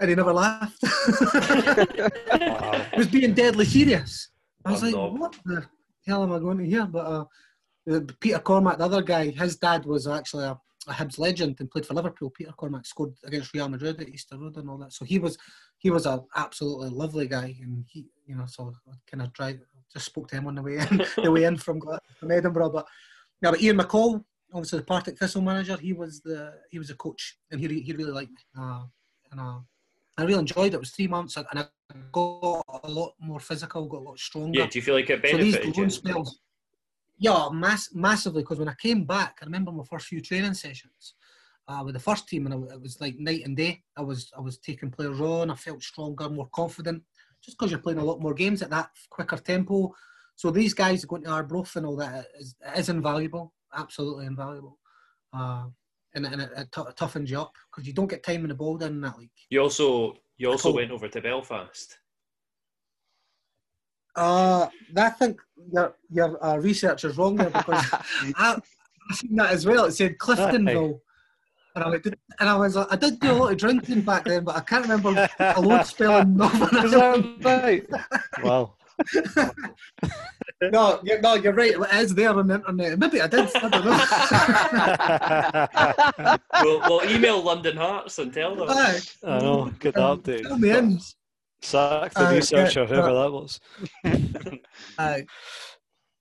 Speaker 2: and he never laughed.
Speaker 1: Wow. *laughs*
Speaker 2: he was being deadly serious. I was like, what the hell am I going to hear? But uh, Peter Cormack, the other guy, his dad was actually a, a Hibs legend and played for Liverpool. Peter Cormack scored against Real Madrid at Easter Road and all that. So he was he was a absolutely lovely guy, and he you know so I kind of tried just spoke to him on the way in *laughs* the way in from from Edinburgh. But yeah, but Ian McCall, obviously the Partick Thistle manager, he was the he was a coach, and he he really liked me. Uh, and uh, I really enjoyed it. It was three months, and I got a lot more physical, got a lot stronger.
Speaker 4: Yeah, do you feel like it
Speaker 2: So these
Speaker 4: benefited
Speaker 2: loan
Speaker 4: you?
Speaker 2: spells, yeah, mass, massively. Because when I came back, I remember my first few training sessions uh, with the first team, and it, it was like night and day. I was I was taking players on. I felt stronger, more confident, just because you're playing a lot more games at that quicker tempo. So these guys going to Arbroath and all that is, is invaluable, absolutely invaluable. Uh, and and it, it tou- toughens you up because you don't get time in the ball down in that league.
Speaker 4: You also you also went over to Belfast.
Speaker 2: Uh, I think your your uh, research is wrong there because *laughs* I, I seen that as well. It said Cliftonville, and I went, did- and I was like, I did do a lot of drinking back then, but I can't remember a load spelling *laughs* Northern
Speaker 1: Is
Speaker 2: Ireland.
Speaker 1: that right? *laughs* Wow.
Speaker 2: No, you're, no, you're right. It is there on the internet. Maybe I did. I don't know. *laughs*
Speaker 4: we'll, we'll email London Hearts and tell them.
Speaker 2: Aye.
Speaker 1: I know. Get that
Speaker 2: Um,
Speaker 1: update.
Speaker 2: Fill me in.
Speaker 1: Sack the
Speaker 2: Uh,
Speaker 1: researcher,
Speaker 2: yeah,
Speaker 1: whoever that was. *laughs*
Speaker 2: Aye.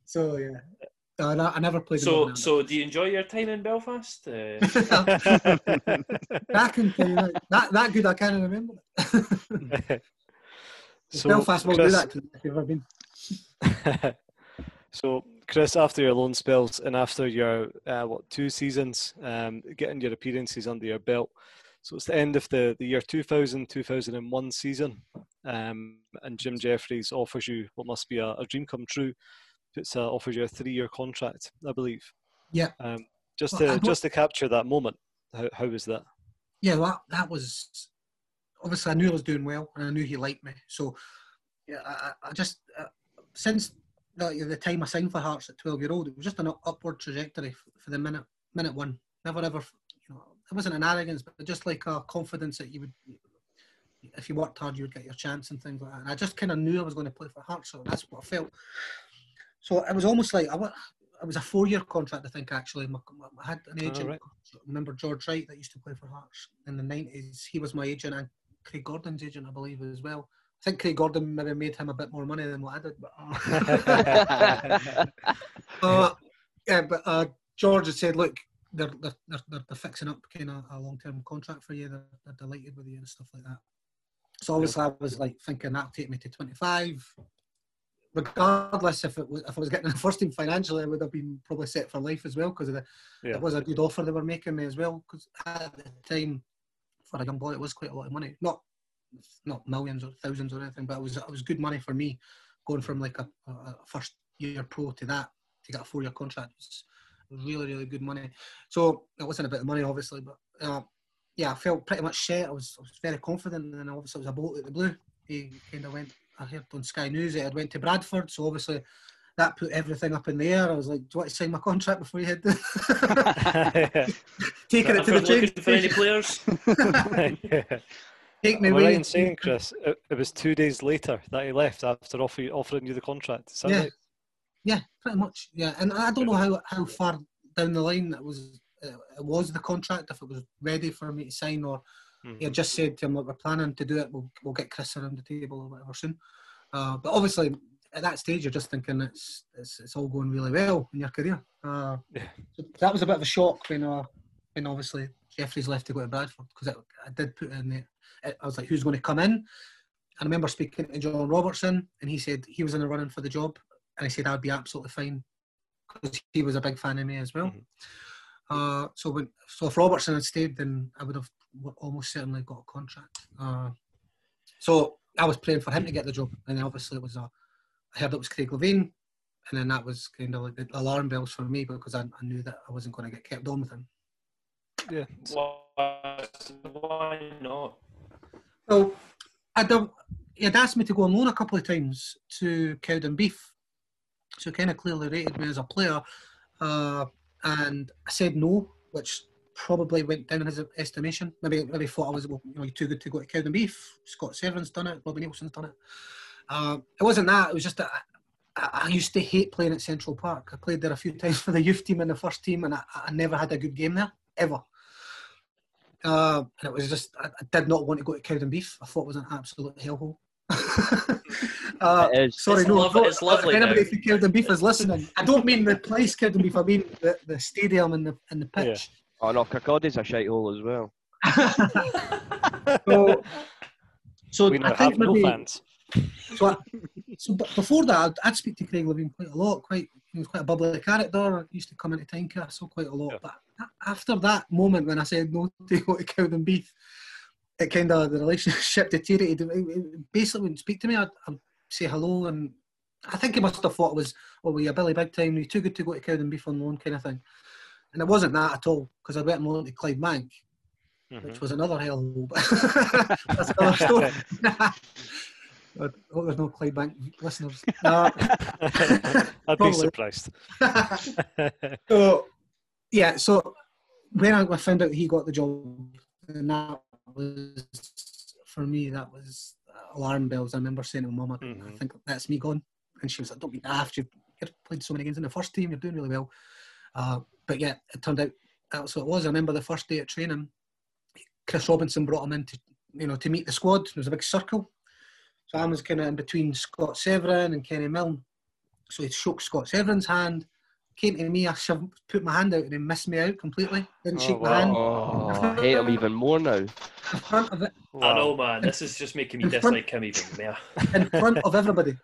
Speaker 2: So yeah, no, I, I never played.
Speaker 4: So so do you enjoy your time in Belfast? Uh,
Speaker 2: Ireland. I can tell you that, that that good. I can't remember. *laughs*
Speaker 1: so,
Speaker 2: Belfast will do
Speaker 1: Chris,
Speaker 2: that to me if you've ever been.
Speaker 1: So, Chris, after your loan spells and after your uh, what two seasons, um, getting your appearances under your belt, so it's the end of the, the year 2000 2001 season, um, and Jim Jefferies offers you what must be a, a dream come true. It's uh, offers you a three year contract, I believe.
Speaker 2: Yeah.
Speaker 1: Um, just
Speaker 2: Well,
Speaker 1: to just to capture that moment, how, how was that?
Speaker 2: yeah, that that was obviously I knew I was doing well and I knew he liked me. So yeah, I, I- I just uh, since the, the time I signed for Hearts at twelve year old, it was just an upward trajectory for the minute minute one. Never ever, you know, it wasn't an arrogance, but just like a confidence that you would. If you worked hard, you would get your chance and things like that. And I just kind of knew I was going to play for Hearts, so that's what I felt. So it was almost like I, wa- it was a four-year contract, I think. Actually, I had an
Speaker 1: Oh,
Speaker 2: agent.
Speaker 1: right.
Speaker 2: Remember George Wright that used to play for Hearts in the nineties. He was my agent and Craig Gordon's agent, I believe, as well. I think Craig Gordon maybe made him a bit more money than what I did, but uh, *laughs* *laughs* uh, yeah, but uh, George had said, look, they're they're, they're, they're, fixing up kind of a long term contract for you. They're, they're delighted with you and stuff like that. So obviously, I was like thinking that'll take me to twenty five. Regardless if it was if I was getting a first team financially, I would have been probably set for life as well because
Speaker 1: Yeah.
Speaker 2: it was a good offer they were making me as well. Because at the time, for a young boy, it was quite a lot of money. Not not millions or thousands or anything, but it was it was good money for me going from like a, a a first year pro to that to get a four year contract was really really good money. So it wasn't about the money obviously, but uh, yeah, I felt pretty much set. I was I was very confident, and then obviously it was a bolt at the blue. He kind of went. I heard on Sky News that I'd went to Bradford, so obviously that put everything up in the air. I was like, "Do you want to sign my contract before you head?" there?" *laughs* *laughs* Taking it to the
Speaker 4: Bradford
Speaker 2: train
Speaker 4: looking for any players?
Speaker 1: yeah. *laughs*
Speaker 2: Take me
Speaker 1: Am I right in saying, Chris, it, it was two days later that he left after offer, offering you the contract? Is
Speaker 2: Yeah.
Speaker 1: right?
Speaker 2: Yeah, pretty much. Yeah, and I don't know how, how far down the line it was. Uh, it was the contract if it was ready for me to sign, or
Speaker 1: Mhm.
Speaker 2: he had just said to him, "Look, we're planning to do it. We'll, we'll get Chris around the table or whatever soon." Uh, but obviously, at that stage, you're just thinking it's it's, it's all going really well in your career. Uh, *laughs*
Speaker 1: Yeah.
Speaker 2: so that was a bit of a shock when uh, when obviously Jefferies left to go to Bradford because I did put in the. I was like, who's going to come in? And I remember speaking to John Robertson, and he said he was in the running for the job, and I said I'd be absolutely fine because he was a big fan of me as well.
Speaker 1: Mhm.
Speaker 2: Uh, so when so if Robertson had stayed, then I would have almost certainly got a contract. Uh, so I was praying for him to get the job, and obviously it was a. I heard it was Craig Levein, and then that was kind of like the alarm bells for me because I, I knew that I wasn't going to get kept on with him.
Speaker 1: Yeah.
Speaker 4: Why, why not?
Speaker 2: So I'd have, he'd asked me to go on loan a couple of times to Cowdenbeath. So kind of clearly rated me as a player. Uh, and I said no, which probably went down in his estimation. Maybe maybe thought I was well, you know, too good to go to Cowdenbeath. Scott Severin's done it, Bobby Neilson's done it. Uh, it wasn't that, it was just that I, I used to hate playing at Central Park. I played there a few times *laughs* for the youth team and the first team, and I, I never had a good game there, ever. Uh, and it was just, I, I did not want to go to Cowdenbeath. I thought it was an absolute hellhole. *laughs* uh,
Speaker 3: It is.
Speaker 2: sorry,
Speaker 4: It's
Speaker 2: no,
Speaker 4: lov-
Speaker 2: no,
Speaker 4: it's lovely
Speaker 2: If anybody
Speaker 4: now.
Speaker 2: from Cowdenbeath is listening, I don't mean the place Cowdenbeath. I mean the, the stadium and the and the pitch.
Speaker 3: Oh no, Kirkcaldy's a shite hole as well.
Speaker 2: so, so
Speaker 1: we
Speaker 2: I think
Speaker 1: have no
Speaker 2: maybe,
Speaker 1: fans.
Speaker 2: so, I, so b- before that, I'd, I'd speak to Craig Levein quite a lot. Quite, he was quite a bubbly character. He used to come into Tynecastle quite a lot.
Speaker 1: Yeah.
Speaker 2: But after that moment when I said no *laughs* to go to Cowdenbeath, it kind of the relationship *laughs* deteriorated. He Basically, wouldn't speak to me. I'd, I'd say hello, and I think he must have thought it was, oh, were you a Billy Big Time? Are you too good to go to Cowden Beef on loan, kind of thing. And it wasn't that at all because I went on loan to Clyde Bank,
Speaker 1: Mhm.
Speaker 2: which was another but *laughs* That's another story. I hope there's no Clydebank listeners. *laughs* Uh, *laughs*
Speaker 1: I'd be surprised. *laughs*
Speaker 2: so, yeah, so when I found out he got the job, and that was, for me, that was alarm bells. I remember saying to my mum, I, I think that's me gone. And she was like, don't be daft. You've, you've played so many games in the first team. You're doing really well. Uh, but yeah, it turned out that's what it was. I remember the first day at training, Chris Robinson brought him in to, you know, to meet the squad. There was a big circle. So I was kind of in between Scott Severin and Kenny Milne. So he shook Scott Severin's hand, came to me, I shoved, put my hand out and he missed me out completely. Didn't
Speaker 1: Oh,
Speaker 2: shake my hand.
Speaker 3: Oh, I hate him even more now.
Speaker 2: In front of it,
Speaker 4: I know, man. This is just making me
Speaker 2: In front-
Speaker 4: dislike him even more.
Speaker 2: in front of everybody.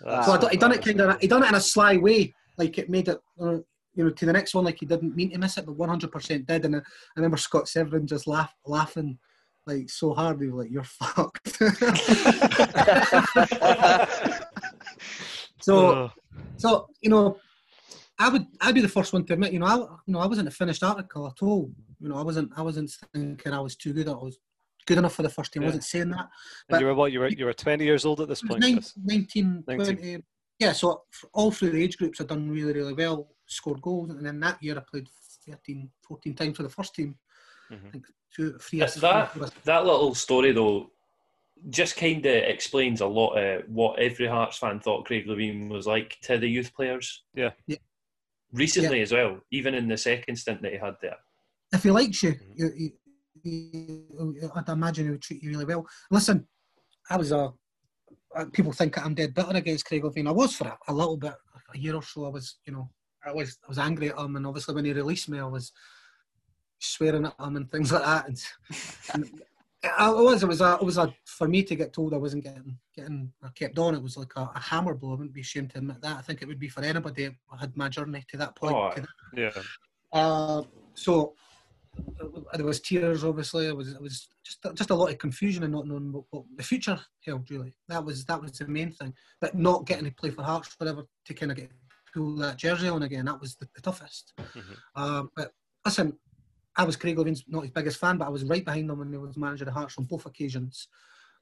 Speaker 1: That's
Speaker 2: So I d- he done it kind of, he done it in a sly way, like it made it, uh, you know, to the next one, like he didn't mean to miss it, but 100% did. And I, I remember Scott Severin just laugh, laughing like so hard. He was like, "You're fucked." *laughs* so,
Speaker 1: Oh,
Speaker 2: so you know, I would, I'd be the first one to admit, you know, I, you know, I wasn't a finished article at all. You know, I wasn't, I wasn't thinking I was too good. I was good enough for the first team. I wasn't saying that.
Speaker 1: and you were what? You were you were 20 years old at this point.
Speaker 2: nine- 19,
Speaker 1: 19.
Speaker 2: 20. Yeah, so all through the age groups, I've done really, really well, scored goals, and then that year I played 13, 14 times for the first team. I think two, three,
Speaker 4: That's
Speaker 2: three-
Speaker 4: that-
Speaker 2: four-
Speaker 4: That little story, though, just kind of explains a lot of what every Hearts fan thought Craig Levein was like to the youth players.
Speaker 1: Yeah.
Speaker 2: Yeah.
Speaker 4: Recently as well, even in the second stint that he had there.
Speaker 2: If he likes you,
Speaker 1: Mhm.
Speaker 2: you, you, you, I'd imagine he would treat you really well. Listen, I was a. uh, People think I'm dead bitter against Craig Levein. I was for a, a little bit, a year or so. I was, you know, I was, I was angry at him, and obviously when he released me, I was swearing at him and things like that. And, and I was, it was, a, it was a, for me to get told I wasn't getting, getting, I kept on. It was like a, a hammer blow. I wouldn't be ashamed to admit that. I think it would be for anybody who had my journey to that point.
Speaker 4: Oh,
Speaker 1: Yeah.
Speaker 2: uh, so uh, there was tears, obviously. It was it was just just a lot of confusion and not knowing what, what the future held. Really, that was that was the main thing. But not getting to play for Hearts, whatever, to kind of get pull that jersey on again. That was the, the toughest.
Speaker 1: Mhm.
Speaker 2: Um, but listen, I was Craig Levein's not his biggest fan, but I was right behind him when he was manager of Hearts on both occasions.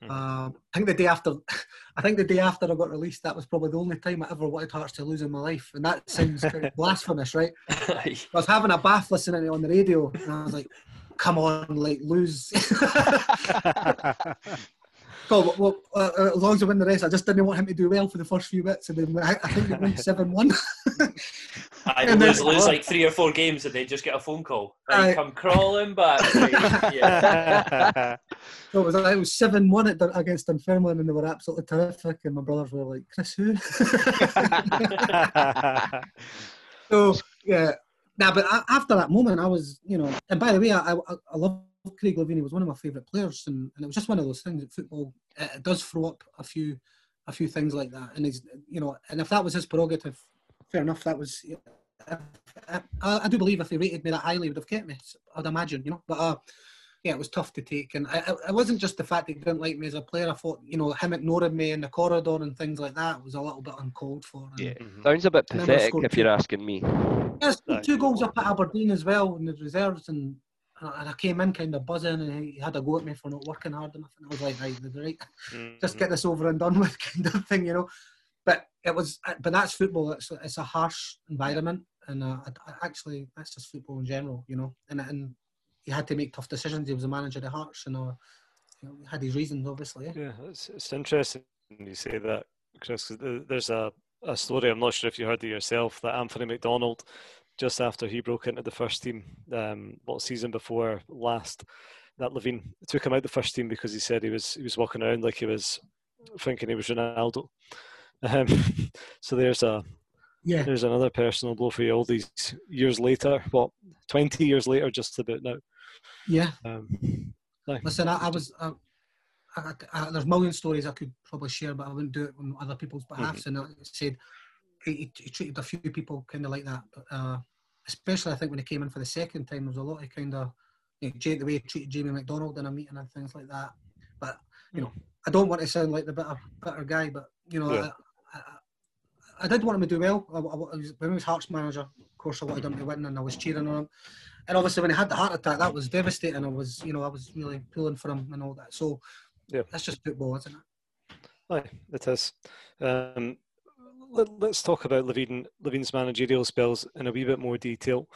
Speaker 1: Mhm.
Speaker 2: Um, I think the day after, *laughs* I think the day after I got released, that was probably the only time I ever wanted Hearts to lose in my life, and that sounds kind of *laughs* blasphemous, right? I was having a bath listening to it on the radio, and I was like, "Come on, like lose." *laughs* God, well, uh, uh, as long as I win the rest, I just didn't want him to do well for the first few bits, and then I, I think they won seven one.
Speaker 4: I *laughs*
Speaker 2: And then-
Speaker 4: lose, lose like three or four games and then just get a phone call.
Speaker 2: Aye.
Speaker 4: I come crawling back. Right, *laughs* yeah. *laughs*
Speaker 2: So it was it was seven one against Dunfermline, and they were absolutely terrific. And my brothers were like, "Chris, who?" so yeah, now, nah, but after that moment, I was, you know, and by the way, I I, I love Craig Levein. He was one of my favourite players, and, and it was just one of those things that football it, it does throw up a few a few things like that. And he's, you know, and if that was his prerogative, fair enough. That was. I, I, do believe if they rated me that highly, he would have kept me. I'd imagine, you know. But uh, yeah, it was tough to take, and I, it wasn't just the fact that he didn't like me as a player. I thought, you know, him ignoring me in the corridor and things like that was a little bit uncalled for.
Speaker 3: Yeah, mm-hmm. sounds a bit pathetic if you you're asking me.
Speaker 2: Yeah, two goals up at Aberdeen as well in the reserves, and and I came in kind of buzzing, and he had a go at me for not working hard enough, and I was like, right, right, mm-hmm. just get this over and done with, *laughs* kind of thing, you know. But it was, but that's football. It's it's a harsh environment, and uh, actually that's just football in general, you know. And and he had to make tough decisions. He was a manager of Hearts, and uh, you know, had his reasons, obviously.
Speaker 1: Yeah, it's, it's interesting you say that, Chris. There's a a story. I'm not sure if you heard it yourself that Anthony McDonald just after he broke into the first team, um, what season before last, that Levein took him out the first team because he said he was he was walking around like he was thinking he was Ronaldo. Um, *laughs* so there's a yeah. There's another personal blow for you all these years later. What, 20 years later, just about now.
Speaker 2: Yeah. Um, Listen, I, I was. I, I, there's a million stories I could probably share, but I wouldn't do it on other people's behalf. Mm-hmm. And I said he, he, treated a few people kind of like that, but uh, especially I think when he came in for the second time, there was a lot of kind of you know, the way he treated Jamie McDonald in a meeting and things like that. But you know, I don't want to sound like the better better guy, but you know, yeah. I, I, did want him to do well. I, I was, when he was Hearts manager, of course, I wanted him to win, and I was cheering on him. And obviously, when he had the heart attack, that was devastating. I was, you know, I was really pulling for him and all that. So, yeah, that's just football, isn't it?
Speaker 1: Aye, it is. Um, let, us talk about Levein, Levein's managerial spells in a wee bit more detail.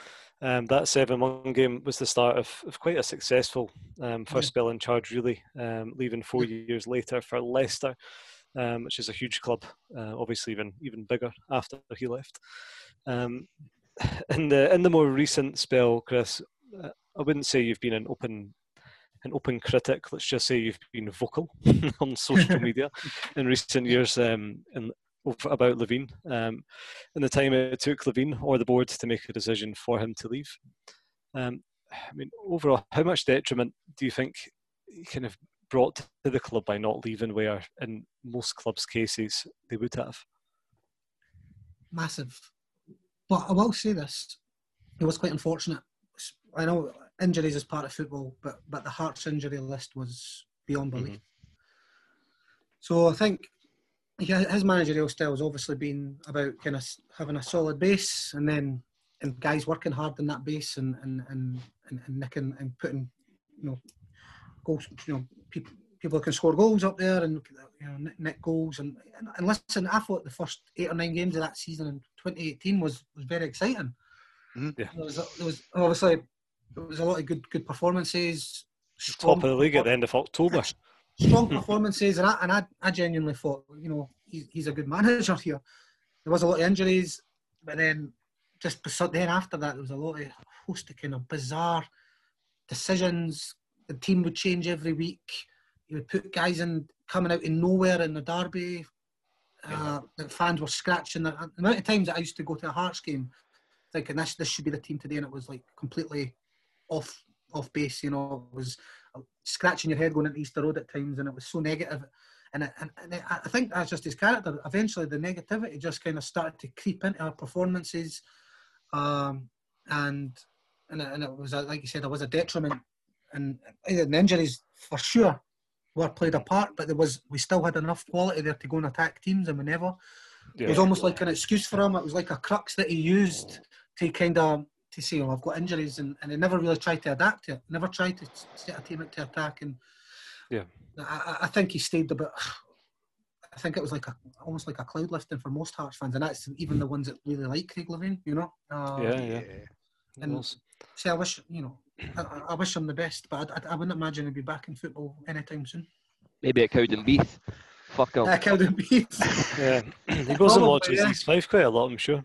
Speaker 1: Um, that 7 1 game was the start of, of quite a successful um, first yeah. spell in charge, really, um, leaving four years later for Leicester, um, which is a huge club, uh, obviously, even, even bigger after he left. Um, *sighs* in, the, in the more recent spell, Chris, uh, I wouldn't say you've been an open an open critic. Let's just say you've been vocal *laughs* on social media *laughs* in recent years um, in, about Levein um, and the time it took Levein or the board to make a decision for him to leave. Um, I mean, overall, how much detriment do you think kind of brought to the club by not leaving where in most clubs' cases they would have?
Speaker 2: Massive. But I will say this, it was quite unfortunate. I know injuries is part of football, but, but the Hearts injury list was beyond belief. Mm-hmm. So I think his managerial style has obviously been about kind of having a solid base and then and guys working hard in that base and and and, and, and nicking and putting you know goals you know people people can score goals up there and you know nick goals and, and, and listen I thought the first eight or nine games of that season in 2018 was was very exciting mm-hmm. yeah. there, was, there was obviously there was a lot of good good performances
Speaker 1: top of the league at the end of October *laughs*
Speaker 2: strong performances, and I and I, I genuinely thought, you know, he's, he's a good manager here. There was a lot of injuries, but then just then after that, there was a lot of host of kind of bizarre decisions. The team would change every week. You would put guys in coming out in nowhere in the derby. Uh, the fans were scratching. The, the amount of times that I used to go to a Hearts game, thinking this this should be the team today, and it was like completely off off base. You know, it was scratching your head going into Easter Road at times, and it was so negative. And, it, and, and I think that's just his character. Eventually, the negativity just kind of started to creep into our performances, um, and and it, and it was like you said, it was a detriment. And the injuries for sure were played a part, but there was we still had enough quality there to go and attack teams, and we never. Yeah. It was almost like an excuse for him. It was like a crux that he used to kind of to say, "Oh, I've got injuries," and, and they never really tried to adapt to it. Never tried to set a team up to attack, and
Speaker 1: yeah,
Speaker 2: I, I think he stayed a bit. *sighs* I think it was like a almost like a cloud lifting for most Hearts fans, and that's even the ones that really like Craig Levein. You know.
Speaker 1: Uh, yeah, yeah.
Speaker 2: And see, I wish you know, I, I wish him the best, but I, I, wouldn't imagine he'd be back in football anytime soon.
Speaker 3: Maybe at Cowdenbeath. Fuck him.
Speaker 2: Uh, Cowdenbeath. *laughs*
Speaker 1: yeah, he goes and watches yeah. East Fife quite a lot, I'm sure.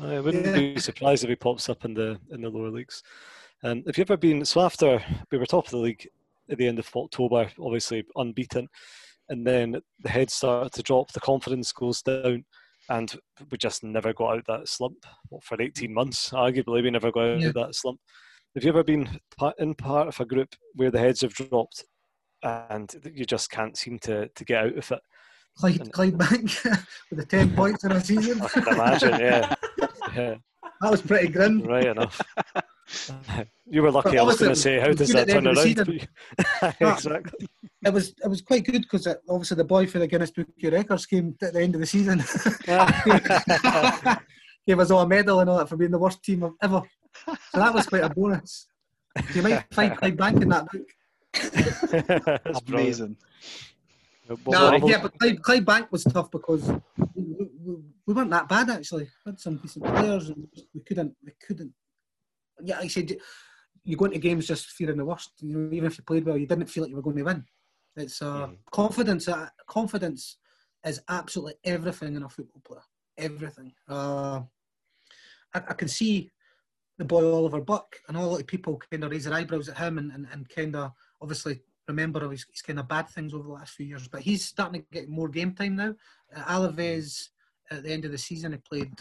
Speaker 1: I wouldn't yeah. be surprised if he pops up in the in the lower leagues. Um, have you ever been so after we were top of the league at the end of October, obviously unbeaten, and then the head started to drop, the confidence goes down, and we just never got out that slump for 18 months. Arguably, we never got out yeah. that slump. Have you ever been in part of a group where the heads have dropped and you just can't seem to, to get out of it?
Speaker 2: Clyde, Clydebank *laughs* with the 10 *laughs* points in a season.
Speaker 1: I can imagine, yeah. yeah.
Speaker 2: That was pretty grim.
Speaker 1: Right enough. You were lucky. I was going to say, how does that turn around? *laughs* exactly.
Speaker 2: It was it was quite good because obviously the boy for the Guinness Book of Records came at the end of the season. Gave us all a medal and all that for being the worst team ever. So that was quite a bonus. You might find Clydebank in that
Speaker 5: book. *laughs* That's amazing.
Speaker 2: No, yeah, but Clyde, Bank was tough because we, we, we, weren't that bad actually. We had some decent players and we couldn't we couldn't yeah, I said you go into games just fearing the worst. You know, even if you played well, you didn't feel like you were going to win. It's uh, mm. confidence. Uh, confidence is absolutely everything in a football player. Everything. Uh, I, I, can see the boy Oliver Burke, and a lot of people kind of raise their eyebrows at him, and, and, and kind of obviously remember his, his kind of bad things over the last few years. But he's starting to get more game time now. Uh, Alaves at the end of the season, he played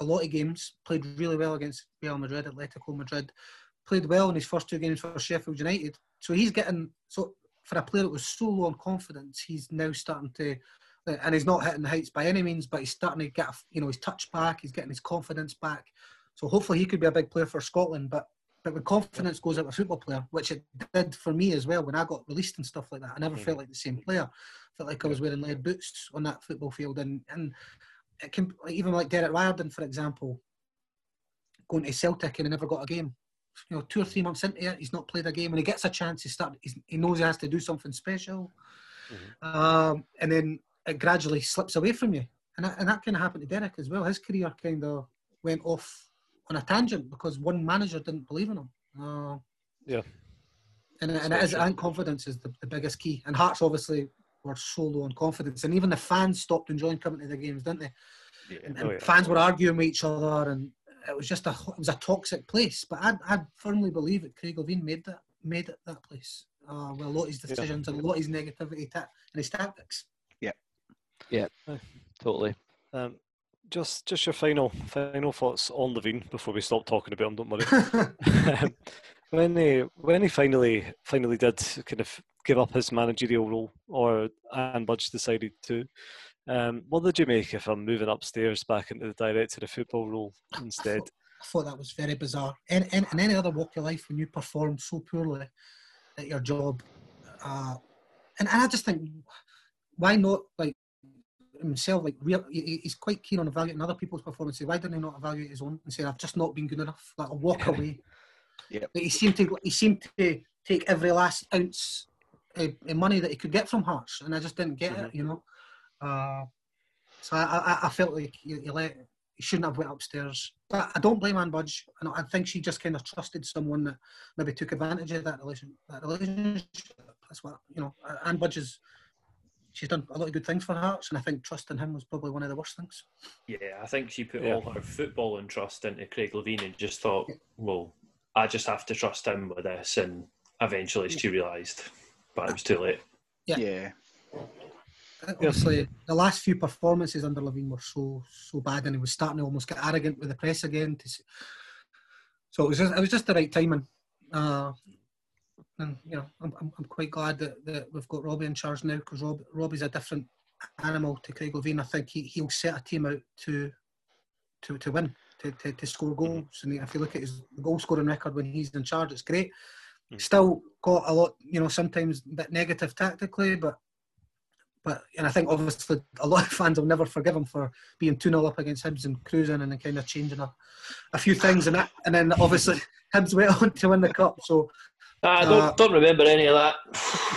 Speaker 2: a lot of games, played really well against Real Madrid, Atletico Madrid, played well in his first two games for Sheffield United. So he's getting so for a player that was so low on confidence, he's now starting to, and he's not hitting the heights by any means, but he's starting to get you know his touch back, he's getting his confidence back. So hopefully he could be a big player for Scotland. But but when confidence goes out of a football player, which it did for me as well when I got released and stuff like that, I never mm. felt like the same player. I felt like I was wearing lead boots on that football field, and and it can even like Derek Riordan, for example, going to Celtic and he never got a game. You know, two or three months into it, he's not played a game. When he gets a chance, he start. he knows he has to do something special, mm-hmm. um, and then it gradually slips away from you. And that, and that kind of happened to Derek as well. His career kind of went off on a tangent because one manager didn't believe in him. Uh,
Speaker 1: yeah.
Speaker 2: And, and it is, and confidence is the, the biggest key. And Hearts obviously were so low on confidence, and even the fans stopped enjoying coming to the games, didn't they? Yeah. And, and oh, yeah. fans were arguing with each other, and it was just a it was a toxic place. But I I firmly believe that Craig Levein made that made it that place. Uh, with a lot of his decisions yeah. and a lot of his negativity ta- and his tactics.
Speaker 3: Yeah, yeah, totally.
Speaker 1: Um, just just your final final thoughts on Levein before we stop talking about him. Don't worry. *laughs* when he when he finally finally did kind of give up his managerial role, or and Budge decided to. Um, what did you make of him moving upstairs back into the director of football role instead? I
Speaker 2: thought, I thought that was very bizarre. In, in, in, any other walk of life, when you perform so poorly at your job, uh, and, and I just think, why not like himself? Like real, he's quite keen on evaluating other people's performances. Why didn't he not evaluate his own and say, "I've just not been good enough"? Like I'll walk away. *laughs*
Speaker 3: yeah.
Speaker 2: But he seemed to he seemed to take every last ounce of money that he could get from Hearts, and I just didn't get mm-hmm. it, you know. Uh, so I, I, I, felt like he, he, let, he shouldn't have went upstairs. But I don't blame Ann Budge. And I think she just kind of trusted someone that maybe took advantage of that relation, that relationship. That's what you know. Ann Budge is. She's done a lot of good things for Hearts, and I think trust in him was probably one of the worst things.
Speaker 4: Yeah, I think she put yeah. all her football and trust into Craig Levein and just thought, yeah. well, I just have to trust him with this, and eventually she realised but it was too late.
Speaker 2: Yeah.
Speaker 5: Yeah.
Speaker 2: Obviously, the last few performances under Levein were so so bad, and he was starting to almost get arrogant with the press again. To, so it was just, it was just the right timing. Uh, and you know, I'm, I'm, I'm quite glad that, that we've got Robbie in charge now because Rob, Robbie's a different animal to Craig Levein. I think he, he'll set a team out to to, to win, to, to, to score goals. And if you look at his goal scoring record when he's in charge, it's great. Mm. Still got a lot, you know, sometimes a bit negative tactically, but but and I think obviously a lot of fans will never forgive him for being 2 0 up against Hibs and cruising and then kind of changing a, a few things and that, and then obviously *laughs* Hibs went on to win the cup. So
Speaker 4: I don't, uh, don't remember any of that.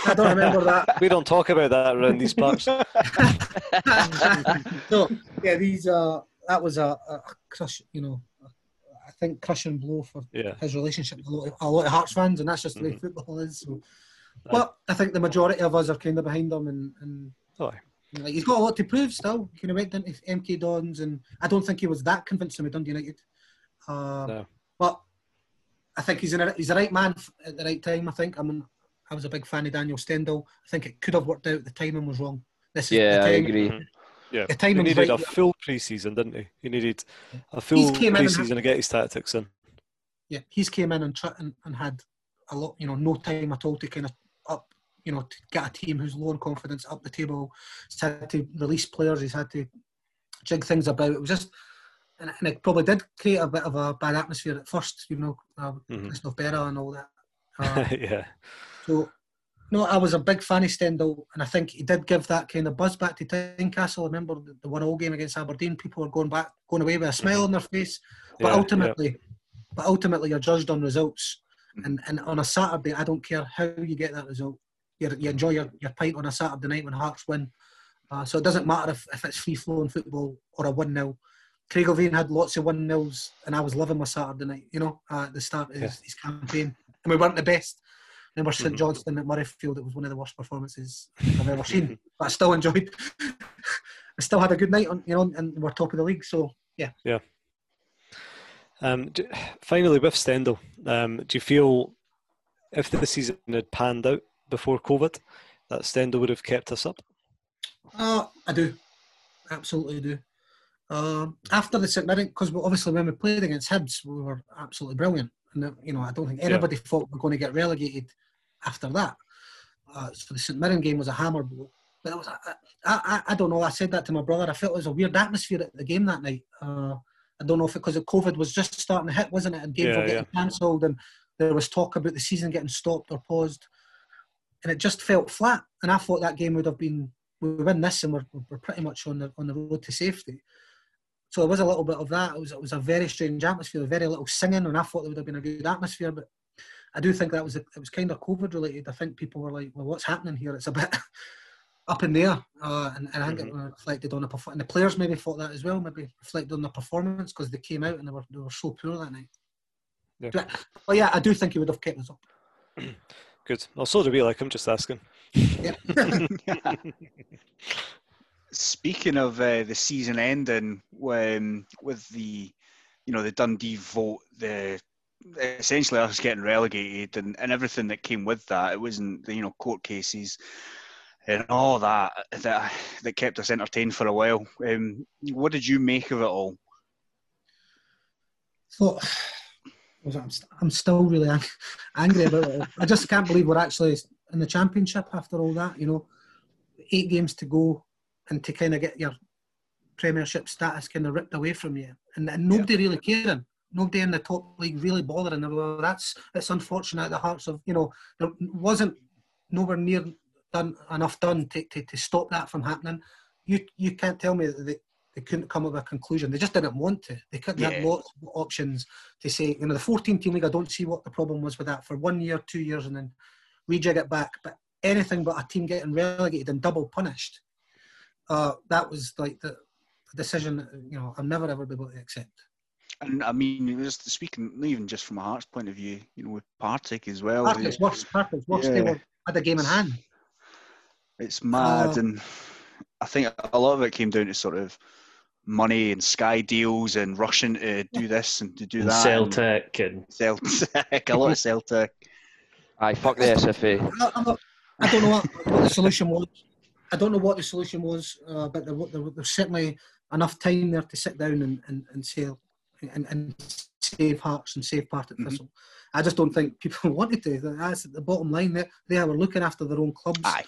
Speaker 2: I don't remember that. *laughs*
Speaker 1: we don't talk about that around these parts. *laughs*
Speaker 2: so yeah, these uh, that was a, a crush, you know, I think crushing blow for yeah. his relationship with a lot, of, a lot of Hearts fans, and that's just the way mm-hmm. football is. So. But I think the majority of us are kind of behind him, and, and
Speaker 1: oh.
Speaker 2: like, he's got a lot to prove still. He kind of went into MK Dons, and I don't think he was that convincing with Dundee United. Uh, no. But I think he's in a, he's the right man at the right time. I think. I mean, I was a big fan of Daniel Stendel. I think it could have worked out. The timing was wrong.
Speaker 3: This is yeah, I agree.
Speaker 1: Mm-hmm. Yeah, the timing he needed right. a full pre-season, didn't he? He needed a full pre-season to get his tactics in.
Speaker 2: Yeah, he's came in and, tr- and and had a lot, you know, no time at all to kind of up, you know, to get a team who's low in confidence up the table. He's had to release players. He's had to jig things about. It was just, and, and it probably did create a bit of a bad atmosphere at first, you know, uh, mm-hmm. Berra and all that. *laughs*
Speaker 1: Uh, yeah.
Speaker 2: So, no, I was a big fan of Stendel, and I think he did give that kind of buzz back to Tynecastle. I remember the, the one all game against Aberdeen. People were going back, going away with a smile mm-hmm. on their face, but yeah, ultimately, yeah. but ultimately, you're judged on results. And and on a Saturday, I don't care how you get that result. you you enjoy your, your pint on a Saturday night when Hearts win. Uh, so it doesn't matter if, if it's free flowing football or a 1 0. Craig Levein had lots of 1 0s, and I was living my Saturday night, you know, uh, at the start of his, yeah. his campaign. And we weren't the best. Remember St mm-hmm. Johnstone at Murrayfield, it was one of the worst performances I've ever seen. *laughs* but I still enjoyed I still had a good night on, you know, and we're top of the league. So, yeah.
Speaker 1: Yeah. Um, do, finally, with Stendel, um, do you feel if the season had panned out before COVID, that Stendel would have kept us up?
Speaker 2: Uh, I do, absolutely do. Uh, after the St Mirren, because obviously when we played against Hibs, we were absolutely brilliant, and you know I don't think anybody yeah. thought we were going to get relegated after that. Uh, so the St Mirren game was a hammer blow. But it was, I, I, I, don't know. I said that to my brother. I felt it was a weird atmosphere at the game that night. Uh, I don't know if it because of COVID was just starting to hit, wasn't it? And games yeah, were getting yeah. cancelled, and there was talk about the season getting stopped or paused, and it just felt flat. And I thought that game would have been we win this, and we're, we're pretty much on the on the road to safety. So there was a little bit of that. It was it was a very strange atmosphere, very little singing, and I thought there would have been a good atmosphere, but I do think that was a, it was kind of COVID related. I think people were like, "Well, what's happening here?" It's a bit *laughs* up in there, uh, and, and I think mm-hmm. it reflected on the performance. And the players maybe thought that as well, maybe reflected on the performance because they came out and they were they were so poor that night. Yeah. But, but yeah, I do think he would have kept us up. *clears throat*
Speaker 1: Good. Well, so do we. Like I'm just asking.
Speaker 2: Yeah. *laughs* *laughs*
Speaker 5: Speaking of uh, the season ending, when with the, you know, the Dundee vote, the essentially us getting relegated and, and everything that came with that. It wasn't the you know court cases and all that that that kept us entertained for a while. Um, what did you make of it all?
Speaker 2: So, *sighs* I'm, I'm still really *laughs* angry about it. I just can't believe we're actually in the championship after all that. You know, eight games to go, and to kind of get your Premiership status kind of ripped away from you, and, and nobody yeah. really caring. Nobody in the top league really bothering. Well, that's it's unfortunate. The hearts of you know there wasn't nowhere near done enough done to, to, to stop that from happening. You you can't tell me that they, they couldn't come up with a conclusion. They just didn't want to. They couldn't yeah. have lots of options to say, you know, the 14 team league, I don't see what the problem was with that for one year, two years, and then rejig it back. But anything but a team getting relegated and double punished, uh, that was like the, the decision, you know, I'll never ever be able to accept.
Speaker 5: And I mean, just speaking, even just from a Hearts point of view, you know, with Partick as well.
Speaker 2: Partick's worse. Partick's worse. Yeah. They were, had a game in hand.
Speaker 5: It's mad, uh, and I think a lot of it came down to sort of money and Sky deals and rushing to do this and to do that.
Speaker 4: Celtic and,
Speaker 5: Celtic, *laughs* a lot of Celtic.
Speaker 3: I fuck the SFA.
Speaker 2: I, I don't know what, what, the solution was. I don't know what the solution was, uh, but there, there, there's certainly enough time there to sit down and, and, and say and, and save Hearts and save Partick mm-hmm. Thistle. I just don't think people *laughs* wanted to. That's the bottom line. They, they were looking after their own clubs.
Speaker 5: Aye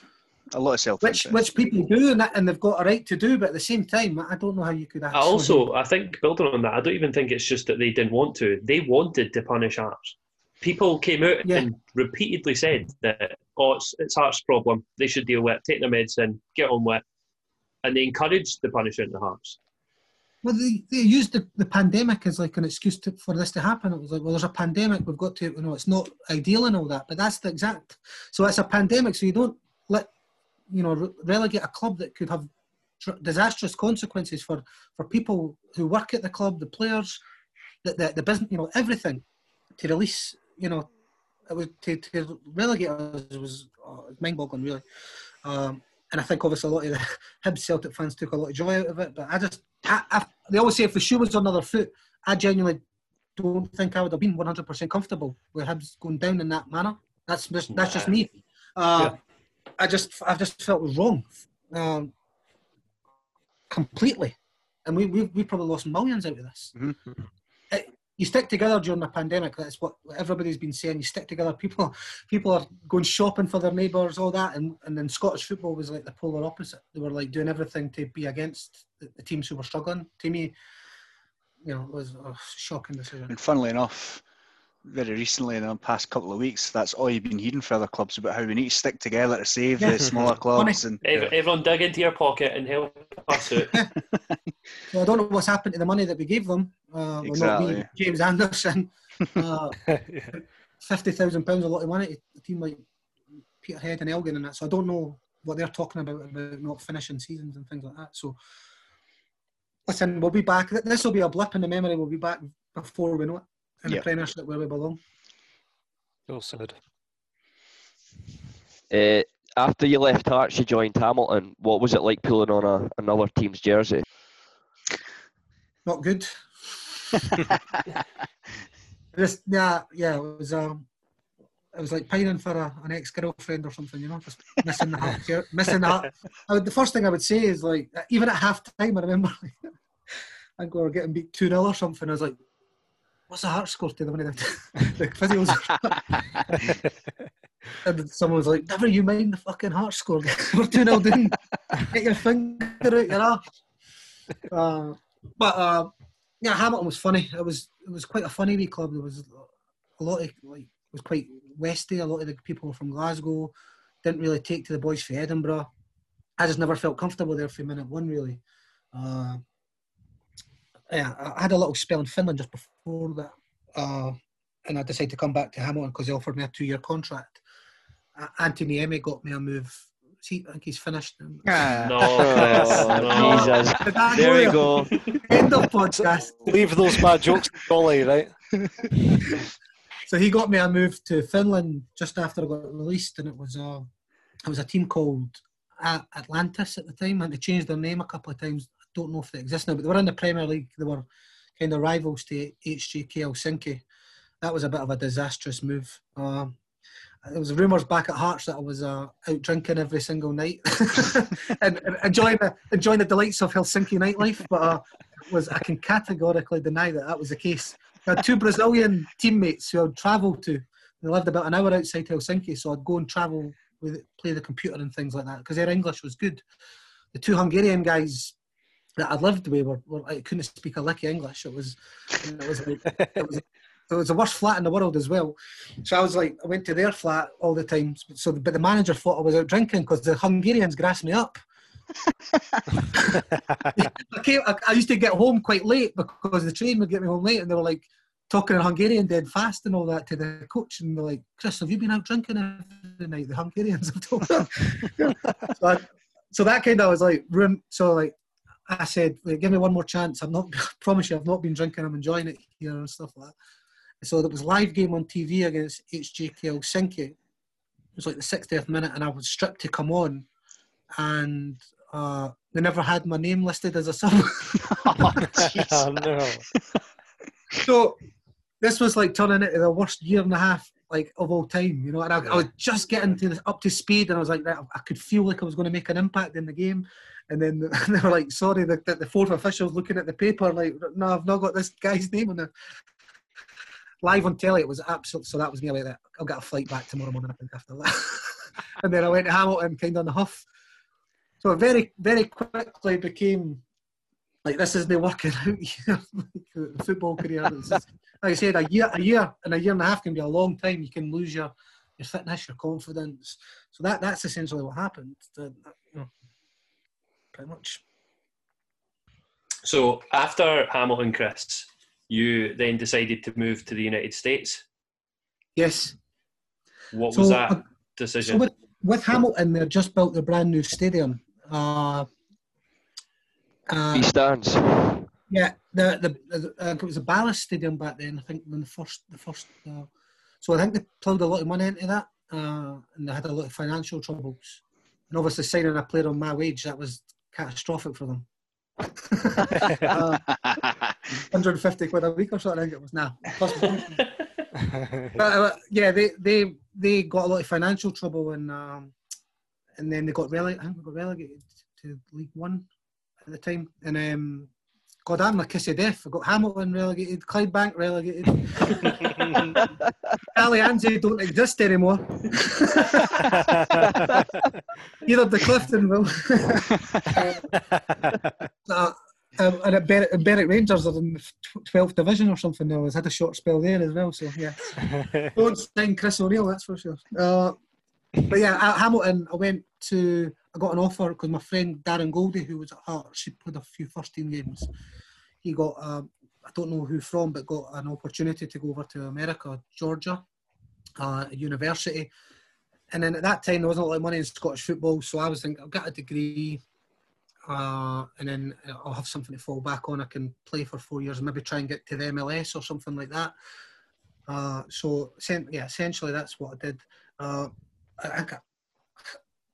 Speaker 5: a lot of self
Speaker 2: which which people do and, that, and they've got a right to do but at the same time i don't know how you could actually...
Speaker 4: also i think building on that i don't even think it's just that they didn't want to they wanted to punish Hearts people came out yeah. and repeatedly said that oh it's, it's Hearts problem they should deal with it take their medicine get on with it, and they encouraged the punishment of Hearts
Speaker 2: well, they, they used the, the pandemic as like an excuse to, for this to happen. It was like, well, there's a pandemic. We've got to, you know, it's not ideal and all that, but that's the exact. So it's a pandemic. So you don't let you know, relegate a club that could have disastrous consequences for, for people who work at the club, the players, the, the, the business, you know, everything to release, you know, it was to, to relegate us was oh, mind-boggling, really. Um, and I think obviously a lot of the *laughs* Hibs Celtic fans took a lot of joy out of it. But I just, I, I, they always say if the shoe was on another foot, I genuinely don't think I would have been 100% comfortable with Hibs going down in that manner. That's just, that's just me. Uh, I just I just felt it was wrong, um, completely, and we we we probably lost millions out of this.
Speaker 5: Mhm.
Speaker 2: You stick together during the pandemic. That's what everybody's been saying. You stick together. People people are going shopping for their neighbours, all that, and and then Scottish football was like the polar opposite. They were like doing everything to be against the, the teams who were struggling. To me, you know, it was a shocking decision.
Speaker 5: And funnily enough, very recently in the past couple of weeks, that's all you've been hearing from other clubs about how we need to stick together to save
Speaker 2: Yeah.
Speaker 5: the smaller *laughs* clubs. And
Speaker 4: Ev- Everyone dig into your pocket and help us out.
Speaker 2: So I don't know what's happened to the money that we gave them. Uh, well, not me,
Speaker 5: Exactly.
Speaker 2: James Anderson. *laughs* Uh,
Speaker 1: yeah.
Speaker 2: Fifty thousand pounds a lot of money to a team like Peterhead and Elgin and that. So I don't know what they're talking about about not finishing seasons and things like that. So listen, we'll be back. This will be a blip in the memory. We'll be back before we know it in
Speaker 5: Yep.
Speaker 2: the Premiership where we belong.
Speaker 1: Well said.
Speaker 3: Uh, after you left Hearts, you joined Hamilton. What was it like pulling on a, another team's jersey?
Speaker 2: Not good. *laughs* Just yeah, yeah. It was um, it was like pining for a, an ex girlfriend or something, you know, just missing the heart, here- *laughs* missing the heart. I would, the first thing I would say is like, even at half time, I remember, *laughs* I think we were getting beat two 0 or something. I was like, "What's the heart score to the one of the, physios?" and *laughs* *laughs* someone was like, "Never you mind the fucking heart score. *laughs* we're two 0 down. Get your finger out your ass." Uh, but uh, yeah, Hamilton was funny. It was it was quite a funny wee club. There was a lot of like it was quite westy. A lot of the people were from Glasgow. Didn't really take to the boys from Edinburgh. I just never felt comfortable there for minute one really. Uh, yeah, I I had a little spell in Finland just before that, uh, and I decided to come back to Hamilton because they offered me a two-year contract. Uh, Anthony Emmy got me a move. See, I think he's finished.
Speaker 5: Ah.
Speaker 4: No,
Speaker 3: Oh,
Speaker 4: Chris, *laughs* no. *laughs*
Speaker 3: Jesus.
Speaker 2: Did
Speaker 3: There we
Speaker 2: there?
Speaker 3: go.
Speaker 2: End of podcast.
Speaker 1: Leave those bad jokes, Dolly, right? *laughs*
Speaker 2: So he got me a move to Finland just after I got released, and it was a it was a team called Atlantis at the time, and they changed their name a couple of times. Don't know if they exist now, but they were in the Premier League. They were kind of rivals to HJK Helsinki. That was a bit of a disastrous move. Um, there was rumours back at Hearts that I was uh, out drinking every single night *laughs* and, and enjoying the enjoying the delights of Helsinki nightlife, but uh, was I can categorically deny that that was the case. I had two Brazilian teammates who I'd travel to. They lived about an hour outside Helsinki, so I'd go and travel with play the computer and things like that because their English was good. The two Hungarian guys that I lived with were, were I couldn't speak a lick of English. It was it was like, it was it was the worst flat in the world as well. So I was like, I went to their flat all the time. So, but the manager thought I was out drinking because the Hungarians grassed me up. *laughs* *laughs* I, came, I, I used to get home quite late because the train would get me home late, and they were like talking in Hungarian dead fast and all that to the coach, and they're like, "Chris, have you been out drinking every night?" The Hungarians have told me. *laughs* so, I, so that kind of was like ruined. So like I said, like, give me one more chance. I'm not *laughs* I promise you, I've not been drinking. I'm enjoying it here and stuff like that. So there was live game on TV against HJK Helsinki. It was like the 60th minute, and I was stripped to come on, and uh, they never had my name listed as a sub. *laughs*
Speaker 1: oh, no. *laughs*
Speaker 2: so this was like turning into the worst year and a half like of all time, you know. And I, I was just getting to the, up to speed, and I was like, right, I could feel like I was going to make an impact in the game. And then *laughs* they were like, sorry, the, the, fourth official's looking at the paper, like, no, I've not got this guy's name on it. Live on telly, it was absolute. So that was me like that. I'll get a flight back tomorrow morning, I think, after that. *laughs* and then I went to Hamilton, kind of on the huff. So it very, very quickly became like this isn't working out *laughs* football career. Like I said, a year, a year, and a year and a half can be a long time. You can lose your your fitness, your confidence. So that that's essentially what happened. You know, pretty much.
Speaker 4: So after Hamilton, Chris, you then decided to move to the United States.
Speaker 2: Yes.
Speaker 4: What
Speaker 2: So,
Speaker 4: was that
Speaker 2: uh, So
Speaker 4: decision?
Speaker 2: with, with Hamilton, they've just built their brand new stadium. Uh, uh,
Speaker 3: Three stands.
Speaker 2: Yeah, the the, the uh, it was a Ballast Stadium back then. I think when the first the first. Uh, so I think they plowed a lot of money into that, uh, and they had a lot of financial troubles. And obviously, signing a player on my wage that was catastrophic for them. *laughs* uh, 150 quid a week or something. I think it was now. Plus bonus. *laughs* but, uh, yeah, they, they they got a lot of financial trouble and um, and then they got relegated. I think they got relegated to League One at the time. And um, God, I'm a kiss of death. I got Hamilton relegated, Clydebank relegated. *laughs* Allianz don't exist anymore. *laughs* Either the Clifton will. *laughs* uh, um, and at Berwick, Berwick Rangers are in the 12th division or something now. Has had a short spell there as well. So yeah, don't sign Chris O'Neill, that's for sure. Uh, but yeah, at Hamilton, I went to. I got an offer because my friend Darren Goldie, who was at Hearts, she played a few first team games. He got. Um, I don't know who from, but got an opportunity to go over to America, Georgia, uh, university. And then at that time, there wasn't a lot of money in Scottish football, so I was thinking, I've got a degree, uh, and then I'll have something to fall back on. I can play for four years and maybe try and get to the MLS or something like that. Uh, so yeah, essentially that's what I did. Uh, I,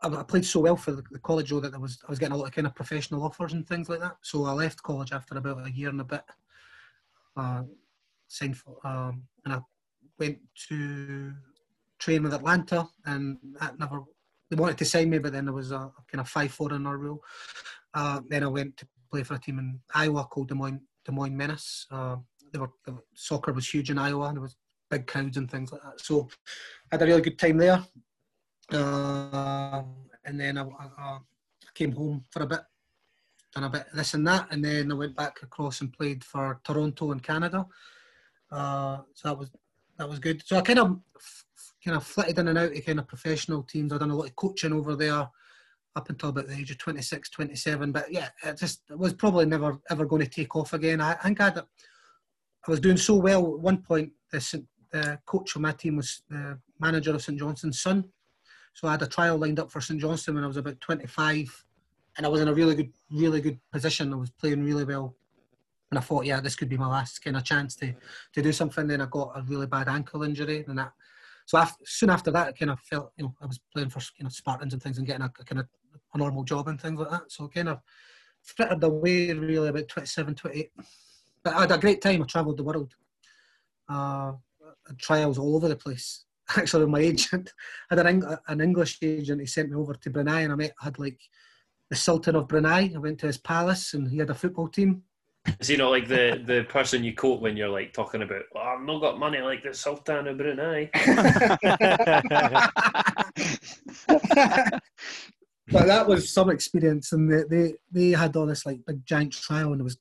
Speaker 2: I, played so well for the, college though that I was I was getting a lot of kind of professional offers and things like that. So I left college after about a year and a bit. Uh, signed for, um, and I went to train with Atlanta, and that never they wanted to sign me, but then there was a, kind of five foreigner rule. Uh, then I went to play for a team in Iowa called Des Moines, Des Moines Menace. Uh, they were, soccer was huge in Iowa. And there was big crowds and things like that. So I had a really good time there. Uh, and then I, I, came home for a bit, done a bit this and that, and then I went back across and played for Toronto in Canada. Uh, so that was that was good. So I kind of kind of flitted in and out of kind of professional teams. I've done a lot of coaching over there up until about the age of 26, 27. But yeah, it just it was probably never ever going to take off again. I, I think I, I was doing so well at one point. The, the coach of my team was the manager of St Johnstone's son. So I had a trial lined up for St Johnstone when I was about 25, and I was in a really good, really good position. I was playing really well, and I thought, yeah, this could be my last kind of chance to to do something. Then I got a really bad ankle injury, and that so after, soon after that, I kind of felt, you know, I was playing for you know Spartans and things and getting a, a kind of a normal job and things like that. So kind of frittered away really about 27, 28. But I had a great time. I travelled the world. Uh, trials all over the place. *laughs* Actually, my agent *laughs* had an, an English agent. He sent me over to Brunei, and I met had like the Sultan of Brunei. I went to his palace, and he had a football team.
Speaker 4: Is he not like the, *laughs* the person you quote when you're like talking about, oh, I've not got money like the Sultan of Brunei?
Speaker 2: but that was some experience, and they, they they had all this like big giant trial, and it was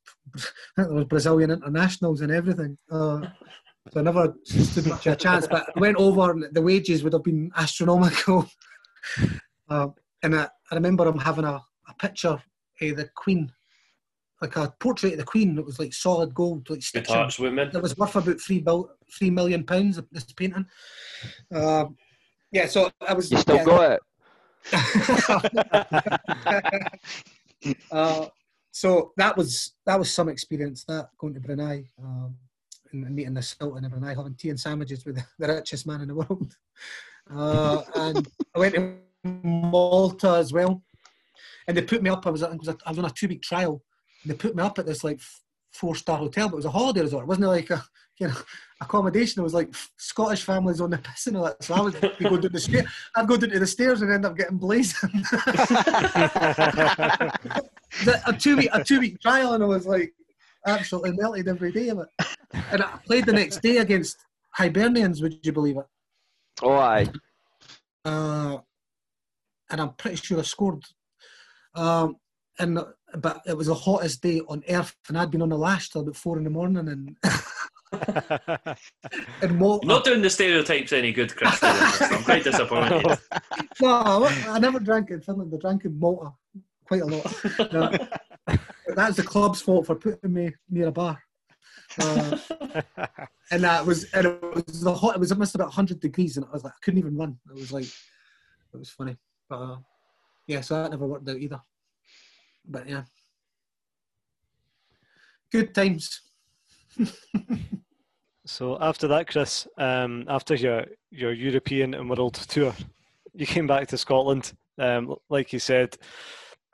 Speaker 2: there was Brazilian internationals and everything. Uh, so I never stood much of a chance. But I went over, and the wages would have been astronomical. *laughs* Uh, and I, I remember him having a, a picture of the Queen like a portrait of the Queen that was like solid gold, like stitching.
Speaker 4: women.
Speaker 2: That was worth about three bill, three million pounds. This painting. Uh, yeah, so I was.
Speaker 3: You still
Speaker 2: yeah,
Speaker 3: got
Speaker 2: it. *laughs* uh, so that was that was some experience. That going to Brunei um, and meeting the Sultan of Brunei, having tea and sandwiches with *laughs* the richest man in the world. Uh, and I went to Malta as well, and they put me up. I was I was, I was on a two week trial and they put me up at this like four star hotel, but it was a holiday resort. It wasn't like a *laughs* you know accommodation. It was like Scottish families on the piss and all that. So I was go down the stairs. I'd go down to the stairs and end up getting blazing. *laughs* a two week a two week trial, and I was like absolutely melted every day of it. And I played the next day against Hibernians. Would you believe it?
Speaker 3: Oh, aye.
Speaker 2: Uh, and I'm pretty sure I scored. Um, and but it was the hottest day on earth, and I'd been on the lash till about four in the morning, and. *laughs*
Speaker 4: and Malta. Not doing the stereotypes any good, Chris. I'm quite disappointed. *laughs*
Speaker 2: no, I never drank in Finland. I drank in Malta quite a lot. *laughs* No. That's the club's fault for putting me near a bar. Uh, and that was and it was the hot. It was almost about 100 degrees, and I was like, I couldn't even run. It was like, it was funny, but uh, yeah, so that never worked out either but yeah, good times.
Speaker 1: so after that, Chris, um, after your your European and world tour, you came back to Scotland, um, like you said,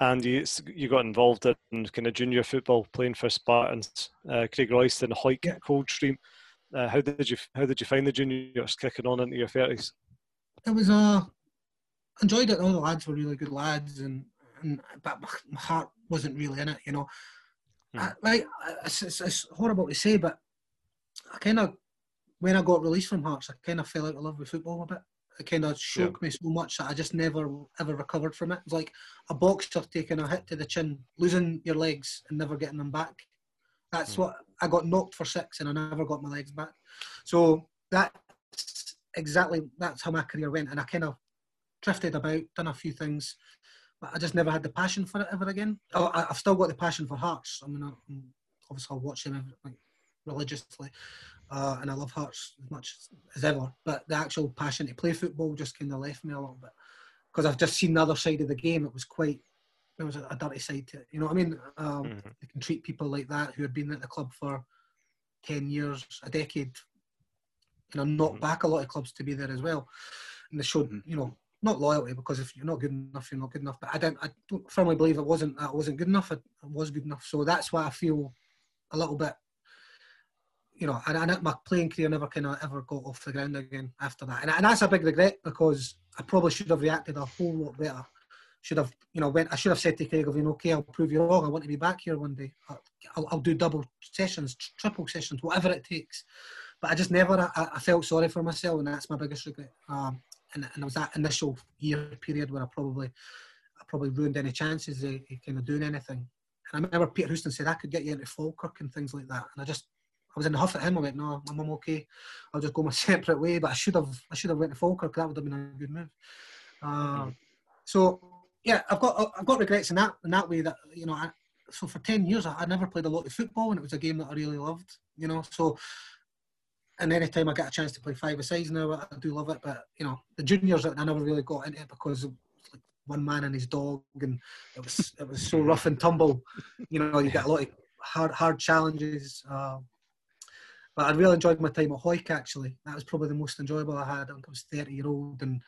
Speaker 1: and you you got involved in kind of junior football, playing for Spartans, uh, Craigroyston, Hawick, yeah. Coldstream. Uh, how did you how did you find the juniors kicking on into your thirties?
Speaker 2: It was uh enjoyed it. All the lads were really good lads, and, and but my heart wasn't really in it. You know,
Speaker 1: Hmm.
Speaker 2: I, like it's, it's, it's horrible to say, but I kind of when I got released from Hearts, I kind of fell out of love with football a bit. It kind of shook me so much that I just never ever recovered from it. It's like a boxer taking a hit to the chin, losing your legs and never getting them back. That's
Speaker 1: Hmm.
Speaker 2: what I got knocked for six and I never got my legs back. So that's exactly that's how my career went, and I kind of drifted about, done a few things, but I just never had the passion for it ever again. Oh, I, I've still got the passion for Hearts. I mean, I, obviously I'll watch them like, religiously, uh, and I love Hearts as much as ever. But the actual passion to play football just kind of left me a little bit because I've just seen the other side of the game. It was quite there was a, a dirty side to it. You know what I mean? Um,
Speaker 1: Mhm.
Speaker 2: They can treat people like that who have been at the club for ten years, a decade. You know, knock
Speaker 1: Mhm.
Speaker 2: back a lot of clubs to be there as well, and they showed
Speaker 5: Mhm.
Speaker 2: you know not loyalty because if you're not good enough, you're not good enough. But I don't, I don't firmly believe it wasn't. I wasn't good enough. I, I was good enough. So that's why I feel a little bit. You know, and, and my playing career never kind of ever got off the ground again after that, and, and that's a big regret because I probably should have reacted a whole lot better. Should have, you know, went. I should have said to Craig, "You know, okay, I'll prove you wrong. I want to be back here one day. I'll, I'll, I'll do double sessions, triple sessions, whatever it takes." But I just never. I, I felt sorry for myself, and that's my biggest regret. Um, and, and it was that initial year period where I probably I probably ruined any chances of, of kind of doing anything. And I remember Peter Houston said I could get you into Falkirk and things like that. And I just I was in the huff at him. I went, no, I'm, okay. I'll just go my *laughs* separate way. But I should have I should have went to Falkirk. That would have been a good move. Uh, so yeah, I've got I've got regrets in that in that way that you know. I, so for ten years, I, I never played a lot of football, and it was a game that I really loved. You know, so and any time I get a chance to play five a sides now, I do love it. But you know, the juniors, I never really got into it because one man and his dog, and it was it was so rough and tumble. You know, you get a lot of hard hard challenges. Uh, but I really enjoyed my time at Hawick. Actually, that was probably the most enjoyable I had. I was thirty year old, and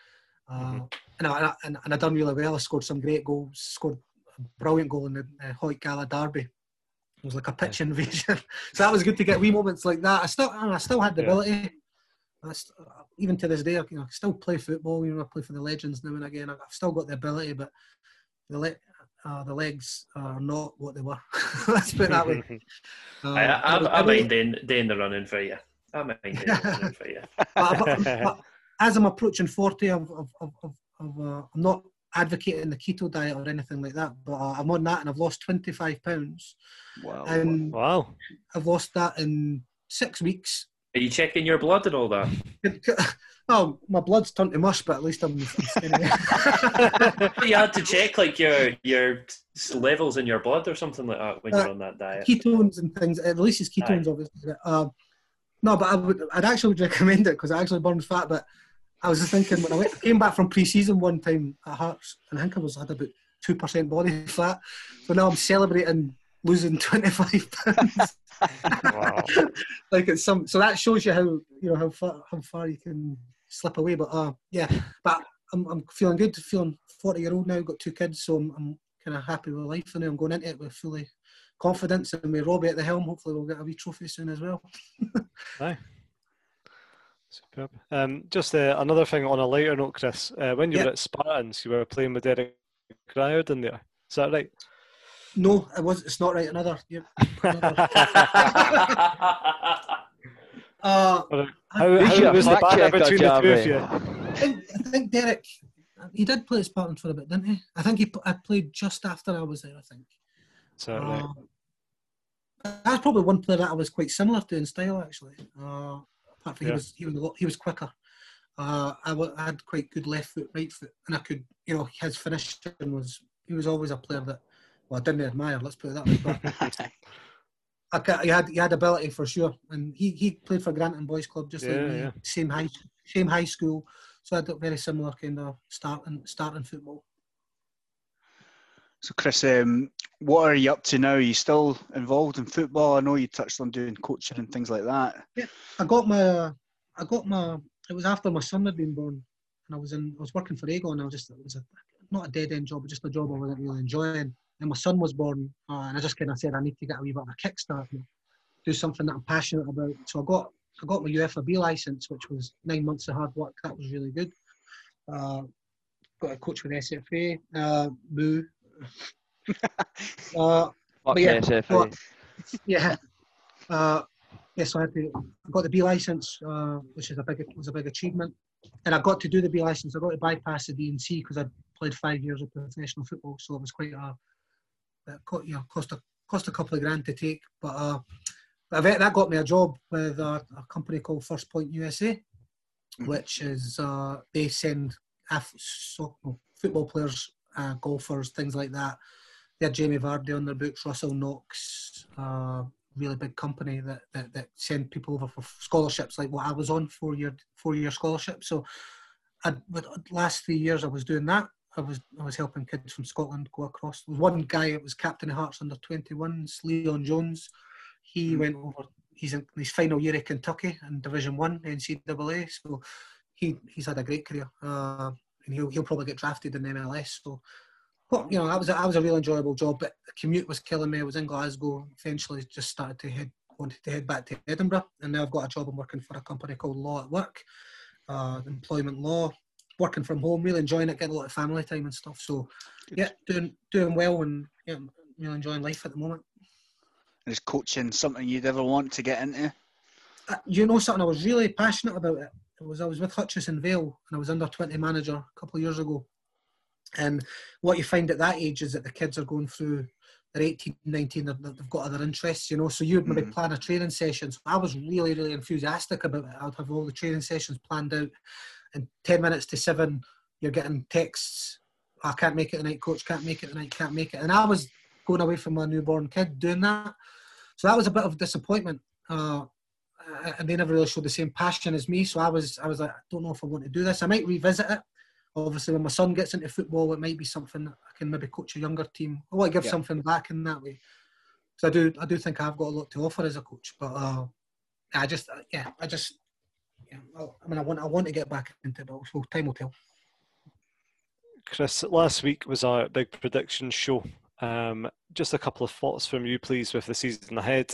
Speaker 2: uh,
Speaker 1: Mhm.
Speaker 2: and, I, and and I done really well. I scored some great goals. Scored a brilliant goal in the uh, Hawick Gala Derby. It was like a pitch invasion. *laughs* so that was good to get wee moments like that. I still, I still had the
Speaker 1: Yeah.
Speaker 2: ability. I st- even to this day, I, you know, I still play football. You know, I play for the Legends now and again. I've still got the ability, but the le- uh, the legs are not what they were. *laughs* Let's put that way. *laughs* Uh,
Speaker 4: I, I,
Speaker 2: it
Speaker 4: I, I mind doing, doing the running for you. I mind doing the *laughs* running for you.
Speaker 2: but, but- but as I'm approaching 40, I've, I've, I've, I've, I've, uh, I'm not advocating the keto diet or anything like that, but uh, I'm on that and I've lost 25 pounds.
Speaker 5: Wow.
Speaker 2: And
Speaker 1: wow.
Speaker 2: I've lost that in six weeks.
Speaker 4: Are you checking your blood and all that? *laughs*
Speaker 2: Oh, my blood's turned to mush, but at least I'm. *laughs*
Speaker 4: you had to check like your your levels in your blood or something like that when
Speaker 2: Uh,
Speaker 4: you're on that diet.
Speaker 2: ketones and things. It releases ketones, obviously. but, Um, no, but I would, I'd actually would recommend it because I actually burned fat. But I was just thinking when I went, came back from pre-season one time at Hearts, and I think I was had about two percent body fat. So now I'm celebrating losing *laughs* twenty five pounds.
Speaker 1: Wow. *laughs*
Speaker 2: like it's some. So that shows you how you know how far how far you can slip away. But uh, yeah, but I'm I'm feeling good. Feeling forty year old now. Got two kids, so I'm, I'm kind of happy with life. And I'm going into it with fully confidence and with Robbie at the helm. Hopefully, we'll get a wee trophy soon as well. *laughs*
Speaker 1: Aye. Superb. Um, just uh, another thing on a lighter note, Chris. Uh, when you
Speaker 2: Yeah.
Speaker 1: were at Spartans, you were playing with Derek Riordan there. Is that right?
Speaker 2: No, it was. It's not right. Another. Yeah. *laughs* Uh,
Speaker 1: how
Speaker 3: Who's
Speaker 1: how was the
Speaker 3: fact
Speaker 1: banter between the two of you?
Speaker 2: I think, I think Derek. He did play at Spartans for a bit, didn't he? I think he. I played just after I was there. I think.
Speaker 1: Is that right?
Speaker 2: Uh, that's probably one player that I was quite similar to in style, actually. Uh, apart from
Speaker 1: Yeah.
Speaker 2: he was he was a lot, he was quicker. Uh, I, I had quite good left foot, right foot, and I could, you know, his finishing was. He was always a player that, well, I didn't admire. Let's put it that way. But *laughs* I he had he had ability for sure, and he, he played for Granton Boys Club just like me,
Speaker 1: yeah.
Speaker 2: same high same high school, so I had a very similar kind of starting starting football.
Speaker 5: So, Chris, um, what are you up to now? Are you still involved in football? I know you touched on doing coaching and things like that.
Speaker 2: Yeah, I got my, I got my. It was after my son had been born, and I was in. I was working for Aegon. I was just. It was a, not a dead end job, but just a job I wasn't really enjoying. And my son was born, uh, and I just kind of said I need to get a wee bit of a kickstart, and do something that I'm passionate about. So I got I got my UEFA B license, which was nine months of hard work. That was really good. Uh, got a coach with SFA, uh, Boo. *laughs* uh, yeah,
Speaker 3: SFA.
Speaker 2: but- yeah. Uh, yeah, so I had to. I got the B license, uh, which is a big was a big achievement, and I got to do the B license. I got to bypass the D and C because I played five years of professional football, so it was quite a. It co- you know, cost a cost a couple of grand to take, but uh, but I bet that got me a job with a, a company called First Point USA, which is uh, they send af- so, football players, uh, golfers, things like that. They had Jamie Vardy on their books, Russell Knox, uh, really big company that, that that send people over for scholarships like what I was on four year four year scholarship. So, I last three years I was doing that. I was I was helping kids from Scotland go across. There was one guy that was captain of Hearts under 21s, Leon Jones. He went over. He's in his final year at Kentucky in Division One NCAA. So he he's had a great career, uh, and he'll he'll probably get drafted in the MLS. So, but you know, that was a, that was a real enjoyable job. But the commute was killing me. I was in Glasgow. Eventually, just started to head wanted to head back to Edinburgh, and now I've got a job. I'm working for a company called Law at Work, uh, employment law. Working from home, really enjoying it, getting a lot of family time and stuff. So, yeah, doing doing well and yeah, really enjoying life at the moment.
Speaker 5: And is coaching something you'd ever want to get into?
Speaker 2: Uh, you know something? I was really passionate about it. It was I was with Hutchison Vale and I was under twenty manager a couple of years ago. And what you find at that age is that the kids are going through they're 18, 19, they've, they've got other interests, you know. So you'd maybe
Speaker 5: Mhm.
Speaker 2: plan a training session. So I was really, really enthusiastic about it. I'd have all the training sessions planned out. And 10 minutes to seven, you're getting texts. I can't make it tonight, coach, can't make it tonight, can't make it. And I was going away from my newborn kid doing that. So that was a bit of disappointment. Uh, and they never really showed the same passion as me. So I was, I was like, I don't know if I want to do this. I might revisit it. Obviously, when my son gets into football, it might be something I can maybe coach a younger team. I want to give
Speaker 5: Yeah.
Speaker 2: something back in that way. So I do, I do think I've got a lot to offer as a coach. But uh, I just, uh, yeah, I just, yeah, I, I mean, I want, I want to get back into it, but time will tell.
Speaker 1: Chris, last week was our big prediction show. Um, just a couple of thoughts from you, please, with the season ahead.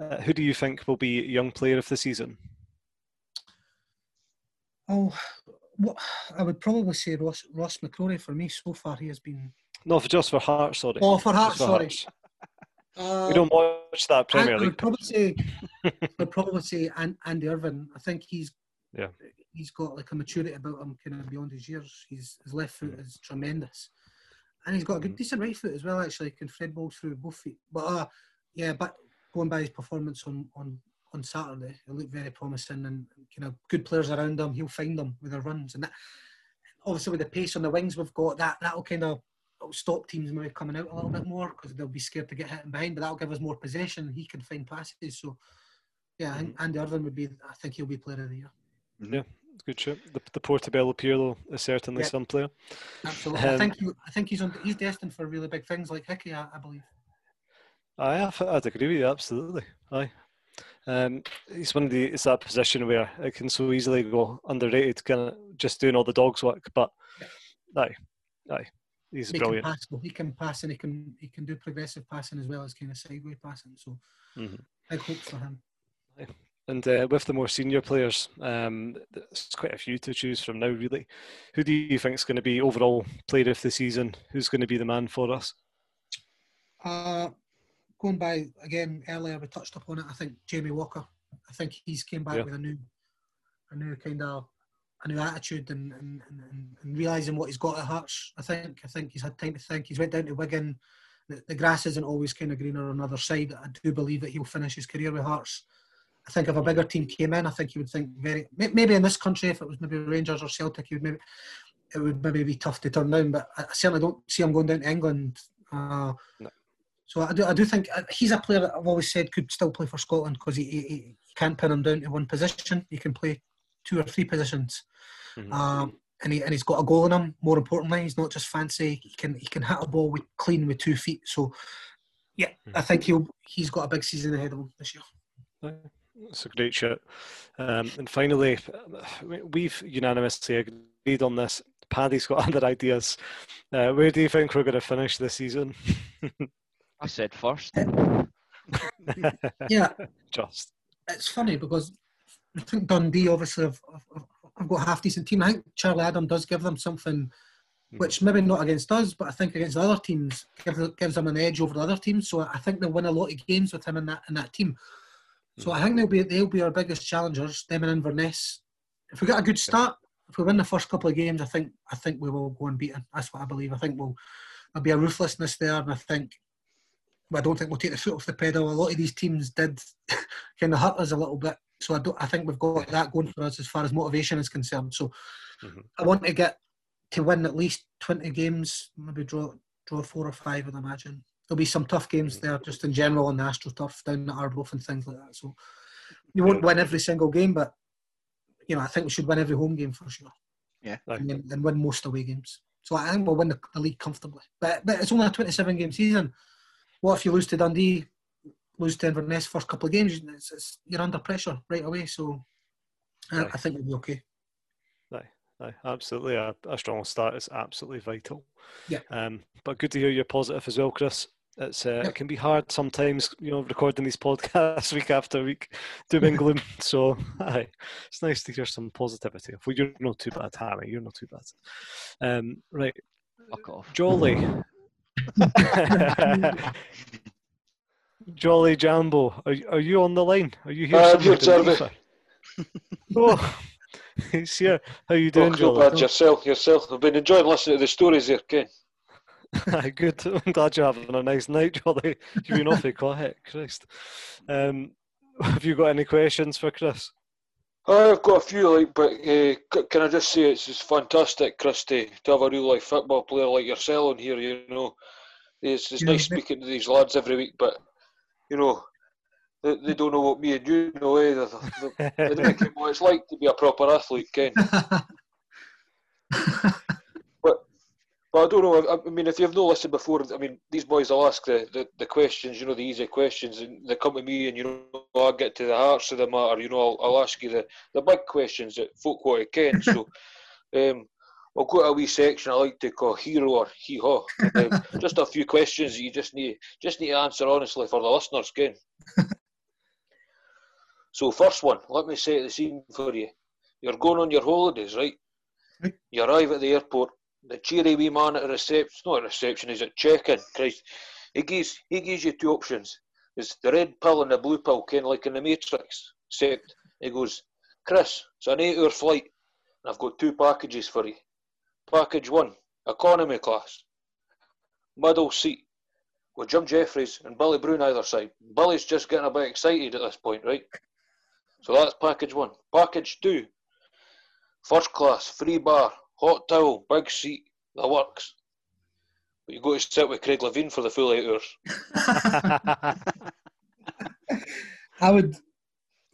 Speaker 1: Uh, who do you think will be young player of the season?
Speaker 2: Oh, what I would probably say Ross, Ross McCrorie for me so far. He has been.
Speaker 1: No, for just for Hearts, sorry.
Speaker 2: Oh, for Hearts, sorry.
Speaker 1: Hearts.
Speaker 2: Uh,
Speaker 1: We don't watch that Premier
Speaker 2: I would probably say, *laughs* I'd probably say An- Andy Irving. I think he's
Speaker 1: Yeah.
Speaker 2: he's got like a maturity about him, kind of beyond his years. He's, his left foot is tremendous, and he's got a good,
Speaker 1: Mhm.
Speaker 2: decent right foot as well. Actually, can thread balls through both feet. But uh, yeah, but going by his performance on on on Saturday, it looked very promising, and you know, good players around him. He'll find them with their runs, and that obviously with the pace on the wings we've got, that that'll kind of it'll stop teams maybe coming out a little bit more because they'll be scared to get hit in behind, but that'll give us more possession. He can find passes. So, yeah, I think Andy Irving would be, I think he'll be player of the year.
Speaker 1: Yeah, good shot. The, the Portobello Pirlo is certainly
Speaker 2: Yeah.
Speaker 1: some player.
Speaker 2: Absolutely. I
Speaker 1: Um,
Speaker 2: think he, I think he's on, he's destined for really big things like Hickey, I, I believe.
Speaker 1: I I'd agree with you, absolutely. Aye. Um, he's one of the, it's that position where it can so easily go underrated, kind of just doing all the dog's work, but aye, aye, he's
Speaker 2: He
Speaker 1: brilliant.
Speaker 2: can pass, he can pass and he can he can do progressive passing as well as kind of sideway passing. So,
Speaker 1: Mhm.
Speaker 2: big hopes for him.
Speaker 1: And uh, with the more senior players, um, there's quite a few to choose from now, really. Who do you think is going to be overall player of the season? Who's going to be the man for us?
Speaker 2: Uh, going by again earlier, we touched upon it. I think Jamie Walker. I think he's came back
Speaker 1: Yeah.
Speaker 2: with a new, a new kind of, a new attitude and and, and, and realizing what he's got at Hearts. I think I think he's had time to think. He's went down to Wigan. The, the grass isn't always kind of greener on the other side. I do believe that he'll finish his career with Hearts. I think if a bigger team came in, I think he would think very maybe in this country if it was maybe Rangers or Celtic, he would maybe it would maybe be tough to turn down. But I certainly don't see him going down to England. Uh,
Speaker 1: No.
Speaker 2: so I do, I do think uh, he's a player that I've always said could still play for Scotland because he, he, he can't pin him down to one position. He can play two or three positions,
Speaker 1: Mhm.
Speaker 2: um, and he and he's got a goal in him. More importantly, he's not just fancy. He can he can hit a ball with clean with two feet. So, yeah, I think he'll he's got a big season ahead of him this year.
Speaker 1: It's a great shot. Um, and finally, we- we've unanimously agreed on this. Paddy's got *laughs* other ideas. Uh, where do you think we're going to finish this season?
Speaker 3: I said first. *laughs*
Speaker 2: Yeah, *laughs*
Speaker 1: Just.
Speaker 2: it's funny because I think Dundee obviously have, have, have got a half decent team. I think Charlie Adam does give them something,
Speaker 1: Hmm.
Speaker 2: which maybe not against us, but I think against the other teams gives, gives them an edge over the other teams. So I think they'll win a lot of games with him in that in that team. So I think they'll be they'll be our biggest challengers. Them and Inverness. If we get a good start, if we win the first couple of games, I think I think we will go unbeaten. That's what I believe. I think we'll there'll be a ruthlessness there, and I think. But I don't think we'll take the foot off the pedal. A lot of these teams did *laughs* kind of hurt us a little bit, so I don't. I think we've got that going for us as far as motivation is concerned. So
Speaker 1: Mhm.
Speaker 2: I want to get to win at least twenty games, maybe draw draw four or five. I'd imagine there'll be some tough games there, just in general on the Astro AstroTurf down at Arbroath and things like that. So you won't win every single game, but you know I think we should win every home game for sure.
Speaker 1: Aye.
Speaker 2: and, and win most away games. So I think we'll win the, the league comfortably. But but it's only a twenty-seven game season. What if you lose to Dundee, lose to Inverness first couple of games? It's, it's, you're under pressure right away. So I, I think we'll be okay.
Speaker 1: Aye, absolutely. A, a strong start is absolutely vital.
Speaker 2: Yeah.
Speaker 1: Um, but good to hear you're positive as well, Chris. It's uh,
Speaker 2: Yep.
Speaker 1: it can be hard sometimes, you know, recording these podcasts *laughs* week after week, doom and gloom. So, aye, it's nice to hear some positivity. Well, you're not too bad, Harry. You're not too bad. Um, right,
Speaker 3: Fuck off.
Speaker 1: Jolly. *laughs* *laughs* Jolly Jambo, are, you- are you on the line? Are you here?
Speaker 6: Uh,
Speaker 1: somewhere
Speaker 6: here,
Speaker 1: in
Speaker 6: Jeremy.
Speaker 1: Oh, it's here. How you doing,
Speaker 6: Oh, not
Speaker 1: Jolly?
Speaker 6: bad yourself, yourself. I've been enjoying listening to the stories there, Ken. *laughs*
Speaker 1: Good. I'm glad you're having a nice night, Jolly. You've been awfully quiet, Christ. Um, *laughs* have you got any questions for Chris?
Speaker 6: I've got a few, like, but uh, can I just say it's just fantastic, Chris, to, to have a real life football player like yourself on here. You know, it's, it's
Speaker 2: Yeah,
Speaker 6: nice speaking to these lads every week, but you know, they, they don't know what me and you know. Eh? They, don't know what it's like to be a proper athlete, Ken. *laughs* But but I don't know. I, I mean, if you've not listened before, I mean, these boys will ask the, the, the questions, you know, the easy questions, and they come to me, and you know, I get to the hearts of the matter. You know, I'll, I'll ask you the, the big questions that folk want to ken. So, *laughs* um, I'll go to a wee section I like to call hero or hee haw. Um, *laughs* just a few questions that you just need just need to answer honestly for the listeners, Ken. *laughs* so, first one, let me set the scene for you. You're going on your holidays, right? You arrive at the airport. The cheery wee man at the reception, not reception, he's at check-in. Christ, he gives he gives you two options. It's the red pill and the blue pill, kind of like in the Matrix. Except he goes, Chris, it's an eight-hour flight, and I've got two packages for you. Package one, economy class, middle seat, with Jim Jefferies and Billy Brown either side. Billy's just getting a bit excited at this point, right? So that's package one. Package two, first class, free bar, hot towel, big seat, the works. But you got to sit with Craig Levein for the full eight hours. *laughs*
Speaker 2: I would,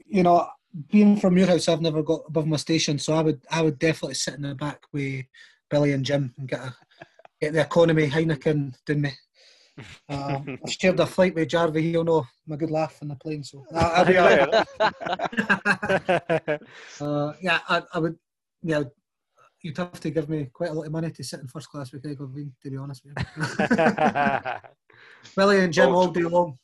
Speaker 2: you know, being from your house, I've never got above my station, so I would, I would definitely sit in the back with Billy and Jim and get a, get the economy Heineken down me. Uh, I shared a flight with Jarvie. He'll know my good laugh in the plane, so I, I'll be alright. Uh, yeah, I, I would. Yeah, you'd have to give me quite a lot of money to sit in first class with Craig to be honest with you. *laughs* Billy and Jim all day long.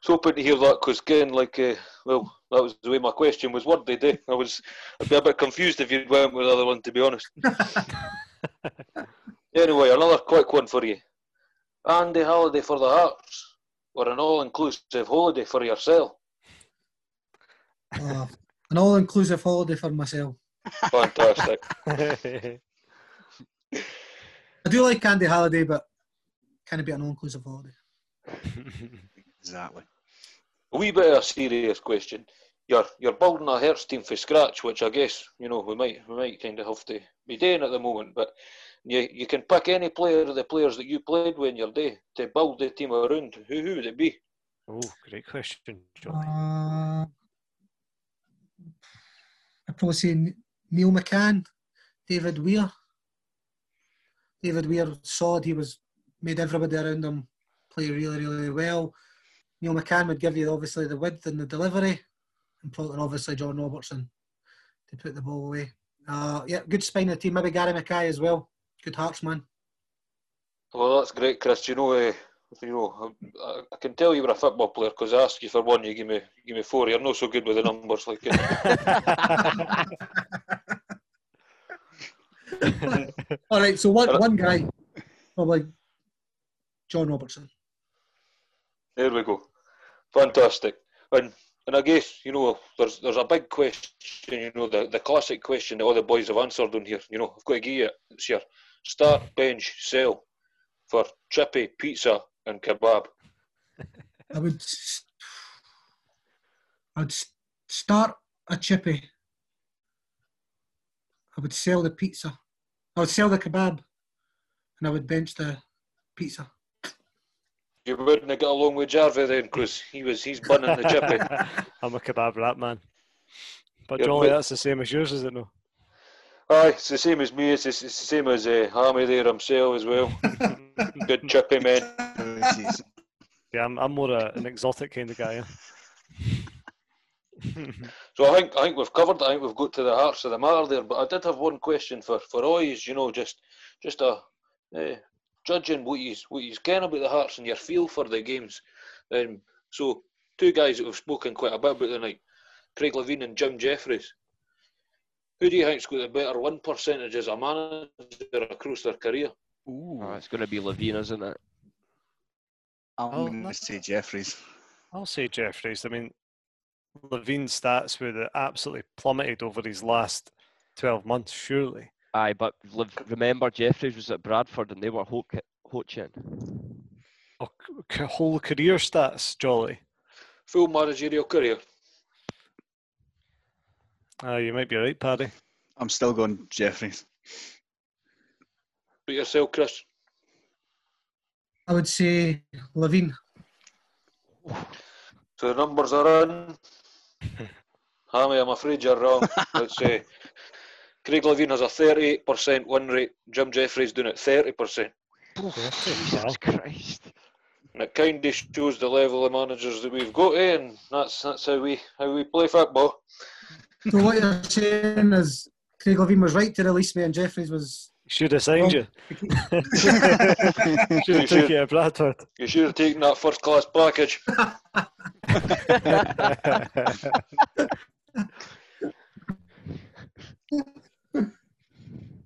Speaker 6: So hoping to hear that because again, like, uh, well, that was the way my question was worded. Eh? I was, I'd be a bit confused if you went with the other one, to be honest. *laughs* anyway, another quick one for you. Andy Halliday for the Hearts, or an all-inclusive holiday for yourself?
Speaker 2: Uh, an all-inclusive holiday for myself.
Speaker 6: Fantastic. *laughs*
Speaker 2: I do like Candy Holiday, but can it be an all-inclusive holiday? *laughs*
Speaker 5: Exactly.
Speaker 6: a wee bit of a serious question. You're you're building a Hearts team from scratch, which I guess you know we might we might kind of have to be doing at the moment. But you you can pick any player of the players that you played with in your day to build the team around. Who who would it be?
Speaker 1: oh, great question, Johnny.
Speaker 2: Uh, I'd probably say Neil McCann, David Weir. David Weir solid. He was made everybody around him play really, really well. Neil McCann would give you obviously the width and the delivery, and probably obviously John Robertson to put the ball away. Uh, yeah, good spine of the team. Maybe Gary Mackay as well. Good Hearts man.
Speaker 6: Well, that's great, Chris. You know, uh, you know, I, I can tell you were a football player because I asked you for one, you give me give me four. You're not so good with the numbers, like. *laughs*
Speaker 2: All right, so one one guy, probably John Robertson.
Speaker 6: There we go, fantastic. And and I guess you know there's there's a big question. You know the, the classic question that all the boys have answered on here. You know I've got to give you it. It's your start, bench, sell for chippy, pizza, and kebab.
Speaker 2: I would I would start a chippy. I would sell the pizza. I would sell the kebab, and I would bench the pizza.
Speaker 6: You wouldn't have got along with Jarvie then, because he was he's bunning the chippy. *laughs*
Speaker 1: I'm a kebab rat man. But
Speaker 6: You're
Speaker 1: Jolly,
Speaker 6: bit-
Speaker 1: that's the same as yours, is it no?
Speaker 6: Aye, it's the same as me. It's, it's, it's the same as uh, Hammy there himself as well. *laughs* Good chippy man.
Speaker 1: Yeah, I'm, I'm more a, an exotic kind of guy. yeah. *laughs*
Speaker 6: So I think I think we've covered. it. I think we've got to the hearts of the matter there. But I did have one question for for Oys. You know, just just a uh, judging what you what you can about the hearts and your feel for the games. Um, so two guys that we've spoken quite a bit about tonight, Craig Levein and Jim Jefferies. Who do you think's got the better win percentage as a manager across their career?
Speaker 3: Oh, it's going to be Levein, isn't it?
Speaker 5: I'm
Speaker 1: Oh,
Speaker 5: going to say Jefferies.
Speaker 1: I'll say Jefferies. I mean, Levein's stats would have absolutely plummeted over his last 12 months, surely.
Speaker 3: Aye, but remember Jefferies was at Bradford and they were ho- coaching.
Speaker 1: Oh, c- c- whole career stats, Jolly.
Speaker 6: Full managerial career.
Speaker 1: Uh, you might be right, Paddy.
Speaker 5: I'm still going Jefferies.
Speaker 6: But yourself, Chris.
Speaker 2: I would say Levein.
Speaker 6: So the numbers are in. *laughs* Hammy, I'm afraid you're wrong. Let's say Craig Levein has a 38% win rate. Jim Jefferies doing it 30%.
Speaker 3: Jesus Christ.
Speaker 6: And it kind of shows the level of managers that we've got, eh? and that's that's how we how we play football.
Speaker 2: So what you're saying is Craig Levein was right to release me, and Jefferies was. *laughs*
Speaker 1: Should have signed you. Should have took you at Bradford.
Speaker 6: You should have taken that first class package. *laughs* *laughs*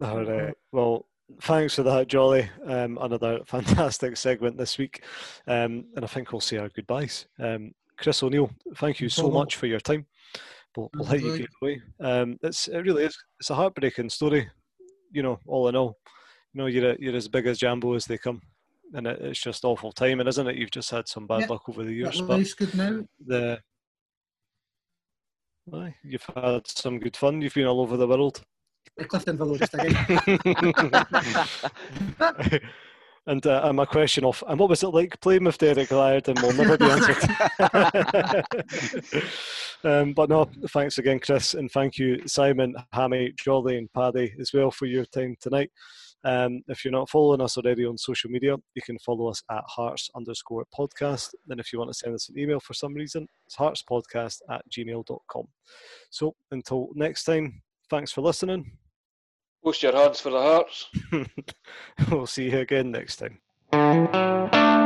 Speaker 1: All right. Well, thanks for that, Jolly. Um, another *laughs* fantastic segment this week. Um, and I think we'll say our goodbyes. Um, Chris O'Neill, thank you so much for your time. We'll, we'll let you get away. Um, it's it really is. It's a heartbreaking story. You know, all in all, you know, you're a, you're as big as Jambo as they come, and it, it's just awful timing, isn't it? You've just had some bad
Speaker 2: Yeah.
Speaker 1: luck over the years, but
Speaker 2: good now.
Speaker 1: the Aye, you've had some good fun. You've been all over the world.
Speaker 2: Clifton Villa just again.
Speaker 1: and uh, and my question of, and what was it like playing with Derek Laird? And will never be answered. *laughs* um, but no, thanks again, Chris, and thank you, Simon, Hammy, Jolly, and Paddy as well for your time tonight. Um, if you're not following us already on social media, you can follow us at hearts underscore podcast. And if you want to send us an email for some reason, it's heartspodcast at gmail.com. So until next time, thanks for listening.
Speaker 6: Post your hands for the hearts. *laughs*
Speaker 1: we'll see you again next time.